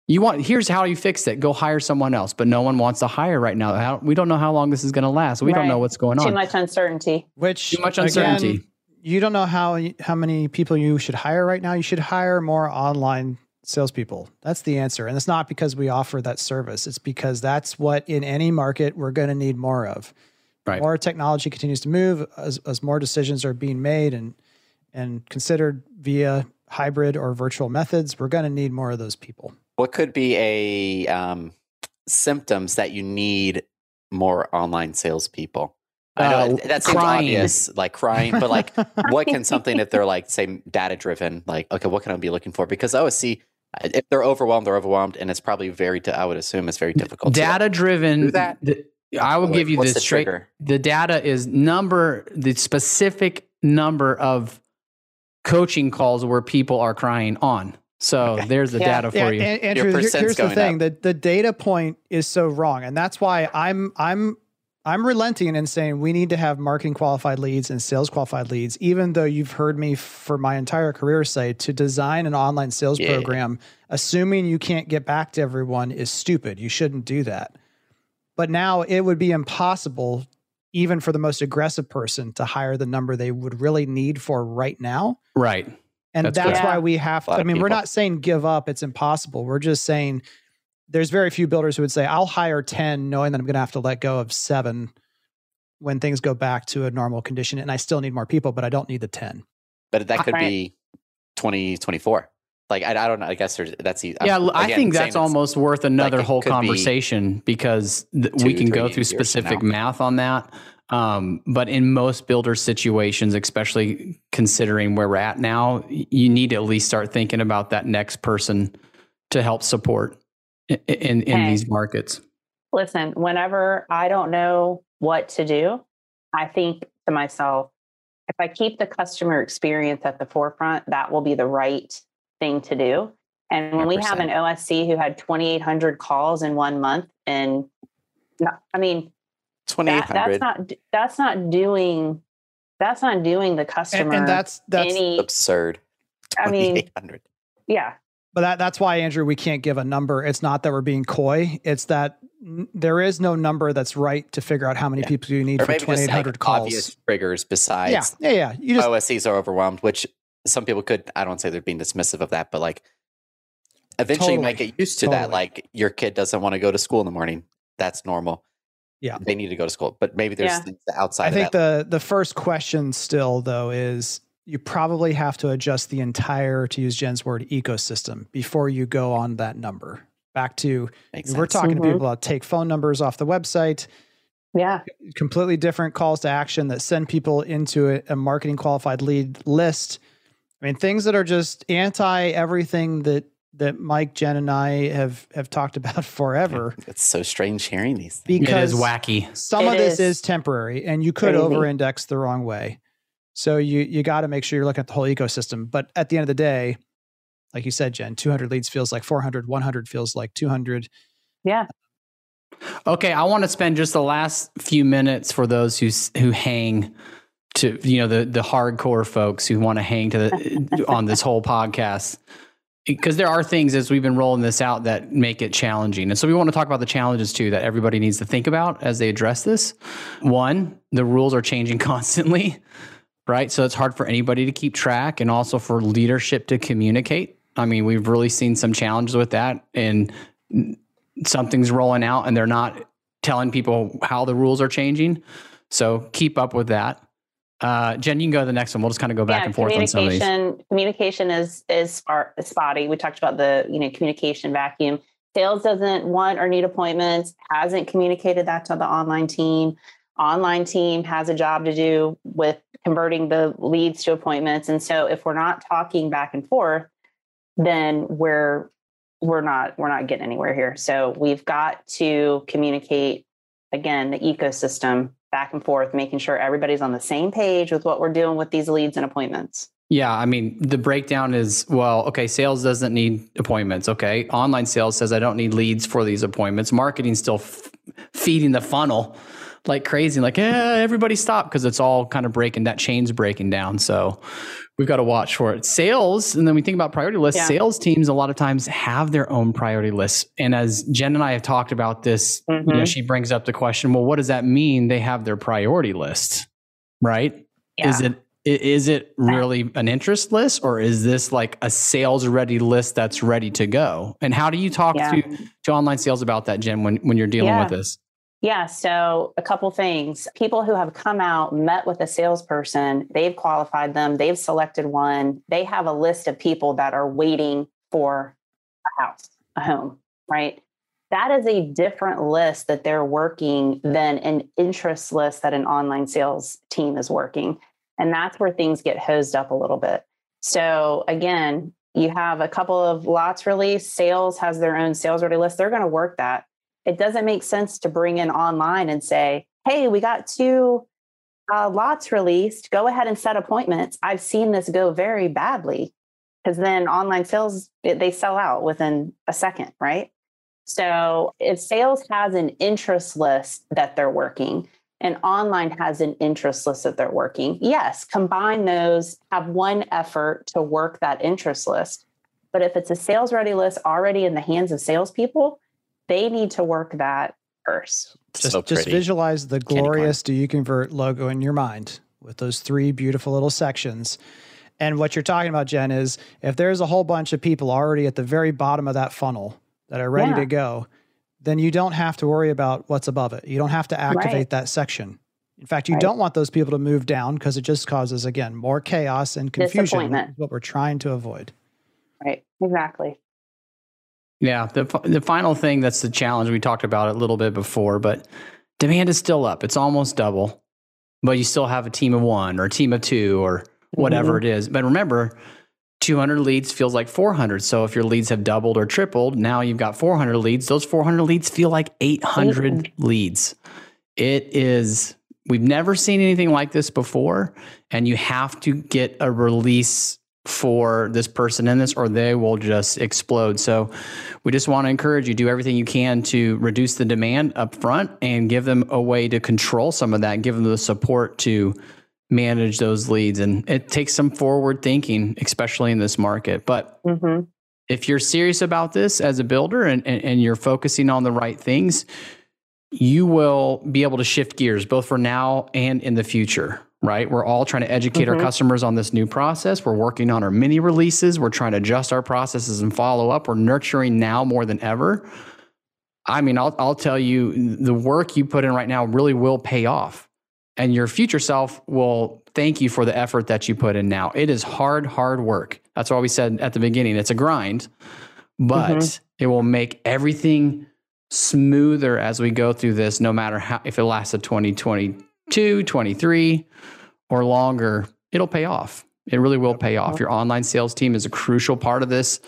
[SPEAKER 4] you want here's how you fix it go hire someone else but no one wants to hire right now how, we don't know how long this is going to last we don't know what's going on.
[SPEAKER 5] Too much uncertainty.
[SPEAKER 1] Which
[SPEAKER 4] too much
[SPEAKER 1] again,
[SPEAKER 4] uncertainty
[SPEAKER 1] you don't know how how many people you should hire right now. You should hire more online salespeople. That's the answer, and it's not because we offer that service. It's because that's what in any market we're going to need more of.
[SPEAKER 4] Right.
[SPEAKER 1] More technology continues to move as, as more decisions are being made and and considered via hybrid or virtual methods. We're going to need more of those people.
[SPEAKER 2] what could be a um, symptoms that you need more online salespeople. I know
[SPEAKER 4] Uh,
[SPEAKER 2] that seems
[SPEAKER 4] crying.
[SPEAKER 2] obvious, like crying, but like, what can something if they're like, say, data driven, like, okay, what can I be looking for? Because OSC, if they're overwhelmed, they're overwhelmed, and it's probably very, di- I would assume, it's very difficult.
[SPEAKER 4] data driven
[SPEAKER 2] do that?
[SPEAKER 4] i will
[SPEAKER 2] Like,
[SPEAKER 4] give you
[SPEAKER 2] what's
[SPEAKER 4] this
[SPEAKER 2] the
[SPEAKER 4] straight
[SPEAKER 2] trigger?
[SPEAKER 4] the data is number the specific number of coaching calls where people are crying on so
[SPEAKER 2] Okay.
[SPEAKER 4] there's the
[SPEAKER 5] Yeah.
[SPEAKER 4] data for
[SPEAKER 1] Yeah,
[SPEAKER 4] you
[SPEAKER 1] and, Andrew, here- here's the thing:
[SPEAKER 2] up.
[SPEAKER 1] the the data point is so wrong, and that's why I'm I'm I'm relenting and saying we need to have marketing qualified leads and sales qualified leads. Even though you've heard me for my entire career say to design an online sales
[SPEAKER 2] Yeah.
[SPEAKER 1] program, assuming you can't get back to everyone is stupid. You shouldn't do that. But now it would be impossible, even for the most aggressive person, to hire the number they would really need for right now.
[SPEAKER 4] right
[SPEAKER 1] And
[SPEAKER 4] That's
[SPEAKER 1] that's, why we have to. I mean, we're not saying give up, it's impossible. We're just saying there's very few builders who would say, I'll hire 10 knowing that I'm going to have to let go of seven when things go back to a normal condition. And I still need more people, but I don't need the 10.
[SPEAKER 2] but that could
[SPEAKER 5] Right.
[SPEAKER 2] be 2024. Like, I, I don't know. I guess there's, that's, e-
[SPEAKER 4] yeah
[SPEAKER 2] I'm,
[SPEAKER 4] i think that's almost worth another
[SPEAKER 2] it
[SPEAKER 4] whole
[SPEAKER 2] could be
[SPEAKER 4] conversation because th- we can go through specific math on that um, but in most builder situations especially considering where we're at now you need to at least start thinking about that next person to help support i- i- in, in these markets
[SPEAKER 5] Listen, whenever I don't know what to do, I think to myself, if I keep the customer experience at the forefront, that will be the right thing to do. And when we have an OSC who had 2,800 calls in one month, and I mean, that,
[SPEAKER 2] 2800.
[SPEAKER 5] that's not that's not doing that's not doing the customer
[SPEAKER 1] and that's, that's,
[SPEAKER 5] any.
[SPEAKER 2] absurd.
[SPEAKER 5] I mean,
[SPEAKER 2] 2800.
[SPEAKER 5] yeah,
[SPEAKER 1] but that, that's why, Andrew, we can't give a number. It's not that we're being coy. It's that n- there is no number that's right to figure out how many
[SPEAKER 2] Yeah.
[SPEAKER 1] people you need
[SPEAKER 2] or
[SPEAKER 1] for
[SPEAKER 2] maybe just
[SPEAKER 1] 2,800
[SPEAKER 2] like
[SPEAKER 1] calls.
[SPEAKER 2] obvious triggers besides
[SPEAKER 1] Yeah. Yeah. Yeah. You just,
[SPEAKER 2] OSCs are overwhelmed, which some people could, I don't say they're being dismissive of that, but like eventually
[SPEAKER 1] Totally.
[SPEAKER 2] make it used to that. Like your kid doesn't want to go to school in the morning. That's normal.
[SPEAKER 1] Yeah.
[SPEAKER 2] They need to go to school, but maybe there's
[SPEAKER 5] Yeah.
[SPEAKER 2] things outside
[SPEAKER 1] I
[SPEAKER 2] of
[SPEAKER 1] think
[SPEAKER 2] that.
[SPEAKER 1] the the first question still though is you probably have to adjust the entire, to use Jen's word, ecosystem before you go on that number. Back to
[SPEAKER 2] Makes
[SPEAKER 1] we're
[SPEAKER 2] sense.
[SPEAKER 1] talking
[SPEAKER 5] Mhm.
[SPEAKER 1] to people about take phone numbers off the website,
[SPEAKER 5] yeah,
[SPEAKER 1] completely different calls to action that send people into a, a marketing qualified lead list. I mean, things that are just anti everything that that Mike, Jen, and I have have talked about forever.
[SPEAKER 2] It's so strange hearing these things.
[SPEAKER 1] Because
[SPEAKER 4] it is wacky
[SPEAKER 1] some
[SPEAKER 5] It
[SPEAKER 1] of this
[SPEAKER 5] is
[SPEAKER 1] is temporary and you could over index the wrong way so you you got to make sure you're looking at the whole ecosystem but at the end of the day like you said jen 200 leads feels like 400 100 feels like 200
[SPEAKER 5] yeah.
[SPEAKER 4] Okay, I want to spend just the last few minutes for those who who hang to you know the the hardcore folks who want to hang to the on this whole podcast because there are things as we've been rolling this out that make it challenging. And so we want to talk about the challenges too that everybody needs to think about as they address this. One, the rules are changing constantly, right? So it's hard for anybody to keep track and also for leadership to communicate I mean, we've really seen some challenges with that, and something's rolling out, and they're not telling people how the rules are changing. So keep up with that. Uh, Jen, you can go to the next one. We'll just kind of go back
[SPEAKER 5] yeah,
[SPEAKER 4] and forth on some of these.
[SPEAKER 5] communication communication is is spotty. We talked about the you know communication vacuum. Sales doesn't want or need appointments. Hasn't communicated that to the online team. Online team has a job to do with converting the leads to appointments. And so if we're not talking back and forth, then we're we're not we're not getting anywhere here. So we've got to communicate again the ecosystem back and forth, making sure everybody's on the same page with what we're doing with these leads and appointments.
[SPEAKER 4] Yeah, I mean, the breakdown is well, okay, sales doesn't need appointments. Okay. Online sales says I don't need leads for these appointments. Marketing's still f- feeding the funnel like crazy, like, yeah, everybody stop because it's all kind of breaking that chain's breaking down. So we've got to watch for it. Sales, and then we think about priority lists.
[SPEAKER 5] Yeah.
[SPEAKER 4] Sales teams a lot of times have their own priority lists. And as Jen and I have talked about this, you know,
[SPEAKER 5] Mhm.
[SPEAKER 4] she brings up the question, well, what does that mean? They have their priority list, right? Is it is it really an interest list or is this like a sales ready list that's ready to go? And how do you talk
[SPEAKER 5] Yeah.
[SPEAKER 4] to to online sales about that, Jen, when when you're dealing
[SPEAKER 5] Yeah.
[SPEAKER 4] with this?
[SPEAKER 5] Yeah, so a couple things. People who have come out, met with a salesperson, they've qualified them, they've selected one, they have a list of people that are waiting for a house, a home, right? That is a different list that they're working than an interest list that an online sales team is working. And that's where things get hosed up a little bit. So again, you have a couple of lots released, sales has their own sales ready list. They're going to work that it doesn't make sense to bring in online and say, hey, we got two uh, lots released. Go ahead and set appointments. I've seen this go very badly because then online sales, they sell out within a second, right? So if sales has an interest list that they're working and online has an interest list that they're working, yes, combine those, have one effort to work that interest list. But if it's a sales ready list already in the hands of salespeople, they need to work that first.
[SPEAKER 1] Just,
[SPEAKER 2] so
[SPEAKER 1] just visualize the glorious Do You Convert logo in your mind with those three beautiful little sections. And what you're talking about, Jen, is if there's a whole bunch of people already at the very bottom of that funnel that are ready
[SPEAKER 5] Yeah.
[SPEAKER 1] to go, then you don't have to worry about what's above it. You don't have to activate
[SPEAKER 5] Right.
[SPEAKER 1] that section. In fact, you
[SPEAKER 5] Right.
[SPEAKER 1] don't want those people to move down because it just causes, again, more chaos and confusion.
[SPEAKER 5] Disappointment.
[SPEAKER 1] What we're trying to avoid.
[SPEAKER 5] Right. Exactly.
[SPEAKER 4] Yeah, the the final thing that's the challenge we talked about it a little bit before, but demand is still up. It's almost double, but you still have a team of one or a team of two or whatever mm-hmm. it is. But remember, 200 leads feels like 400. So if your leads have doubled or tripled, now you've got 400 leads. Those 400 leads feel like 800 leads. It is. We've never seen anything like this before, and you have to get a release for this person in this or they will just explode. So we just want to encourage you do everything you can to reduce the demand up front and give them a way to control some of that give them the support to manage those leads and it takes some forward thinking especially in this market. But
[SPEAKER 5] hmm
[SPEAKER 4] if you're serious about this as a builder and, and, and you're focusing on the right things, you will be able to shift gears both for now and in the future, right? We're all trying to educate our
[SPEAKER 5] Mhm.
[SPEAKER 4] customers on this new process. We're working on our mini releases. We're trying to adjust our processes and follow up. We're nurturing now more than ever. I mean, I'll, I'll tell you, the work you put in right now really will pay off. And your future self will thank you for the effort that you put in now. It is hard, hard work. That's why we said at the beginning it's a grind, but it will make everything smoother as we go through this, no matter how, if it lasts a 2022, 23, or longer, it'll pay off. It really will pay off. Your online sales team is a crucial part of this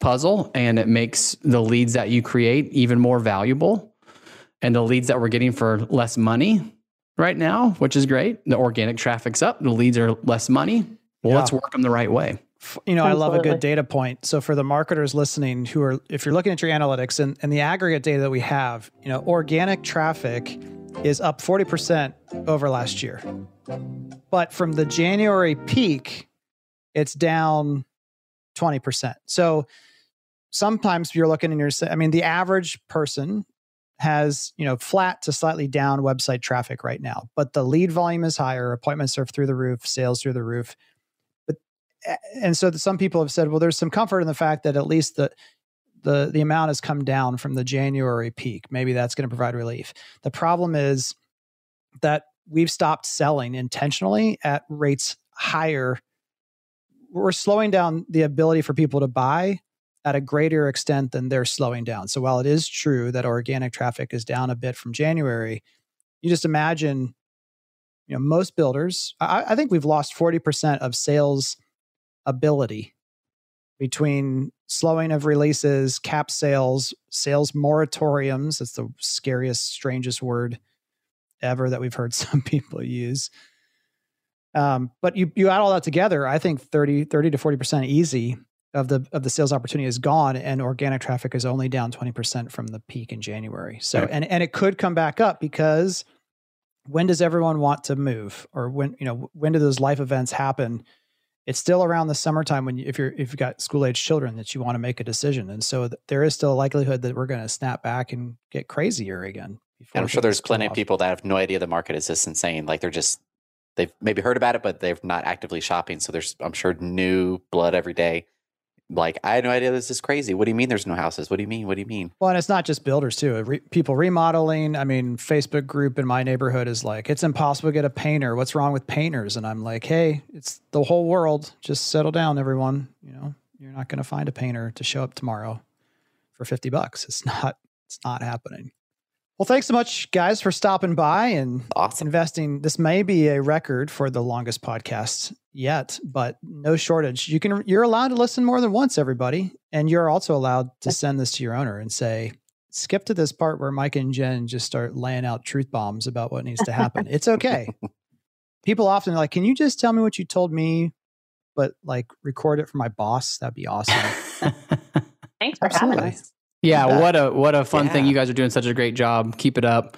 [SPEAKER 4] puzzle, and it makes the leads that you create even more valuable. And the leads that we're getting for less money right now, which is great. The organic traffic's up, the leads are less money. Well,
[SPEAKER 1] Yeah.
[SPEAKER 4] let's work them the right way.
[SPEAKER 1] You know, I love a good data point. So for the marketers listening who are, if you're looking at your analytics and, and the aggregate data that we have, you know, organic traffic is up 40% over last year. But from the January peak, it's down 20%. So sometimes you're looking and you're I mean, the average person has, you know, flat to slightly down website traffic right now, but the lead volume is higher, appointments are through the roof, sales through the roof But and so some people have said, well, there's some comfort in the fact that at least the the the amount has come down from the January peak. Maybe that's going to provide relief. The problem is that we've stopped selling intentionally at rates higher. We're slowing down the ability for people to buy at a greater extent than they're slowing down. So while it is true that organic traffic is down a bit from January, you just imagine, you know, most builders, I, I think we've lost 40% of sales ability between slowing of releases, cap sales, sales moratoriums. That's the scariest, strangest word ever that we've heard some people use. Um, but you you add all that together, I think 30, 30 to 40% easy of the of the sales opportunity is gone and organic traffic is only down 20% from the peak in January. So and and it could come back up because when does everyone want to move or when you know when do those life events happen? It's still around the summertime when you, if you're if you've got school age children that you want to make a decision, and so th- there is still a likelihood that we're going to snap back and get crazier again.
[SPEAKER 2] And I'm sure there's plenty off. of people that have no idea the market is this insane. Like they're just they've maybe heard about it, but they're not actively shopping. So there's I'm sure new blood every day like I had no idea this is crazy. What do you mean there's no houses? What do you mean? What do you mean?
[SPEAKER 1] Well, and it's not just builders too. Re- people remodeling. I mean, Facebook group in my neighborhood is like, it's impossible to get a painter. What's wrong with painters? And I'm like, hey, it's the whole world. Just settle down, everyone. You know, you're not going to find a painter to show up tomorrow for fifty bucks. It's not. It's not happening. Well, thanks so much, guys, for stopping by and
[SPEAKER 2] awesome.
[SPEAKER 1] investing. This may be a record for the longest podcast yet, but no shortage. You can you're allowed to listen more than once, everybody, and you're also allowed to send this to your owner and say, "Skip to this part where Mike and Jen just start laying out truth bombs about what needs to happen." it's okay. People often are like, "Can you just tell me what you told me, but like record it for my boss? That'd be awesome."
[SPEAKER 5] Thanks for Absolutely. having us.
[SPEAKER 4] Yeah, what a what a fun yeah. thing. You guys are doing such a great job. Keep it up.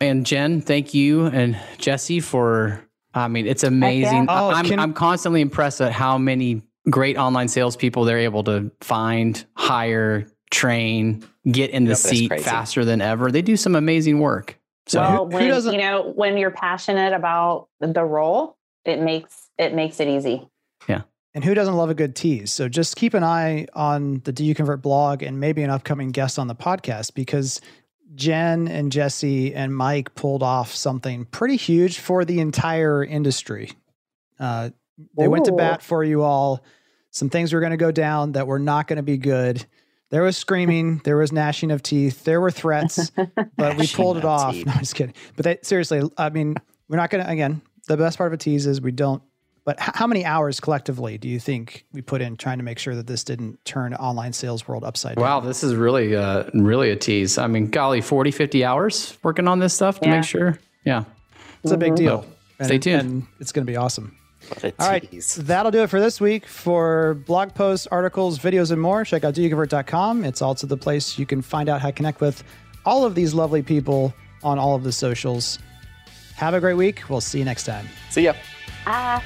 [SPEAKER 4] And Jen, thank you and Jesse for I mean, it's amazing. Oh, I'm can, I'm constantly impressed at how many great online salespeople they're able to find, hire, train, get in the seat faster than ever. They do some amazing work.
[SPEAKER 5] So well, who, who when you know when you're passionate about the role, it makes it makes it easy.
[SPEAKER 1] And who doesn't love a good tease? So just keep an eye on the Do You Convert blog and maybe an upcoming guest on the podcast because Jen and Jesse and Mike pulled off something pretty huge for the entire industry. Uh, they Ooh. went to bat for you all. Some things were going to go down that were not going to be good. There was screaming, there was gnashing of teeth, there were threats, but we pulled it off. Teeth. No, I'm just kidding. But they, seriously, I mean, we're not going to, again, the best part of a tease is we don't but how many hours collectively do you think we put in trying to make sure that this didn't turn online sales world upside down?
[SPEAKER 4] Wow, this is really uh, really a tease. I mean, golly, 40, 50 hours working on this stuff to yeah. make sure. Yeah.
[SPEAKER 1] It's a big mm-hmm. deal.
[SPEAKER 4] And, Stay tuned.
[SPEAKER 1] And it's going to be awesome. All right. That'll do it for this week. For blog posts, articles, videos, and more, check out doyouconvert.com. It's also the place you can find out how to connect with all of these lovely people on all of the socials. Have a great week. We'll see you next time.
[SPEAKER 2] See ya.
[SPEAKER 5] Ah.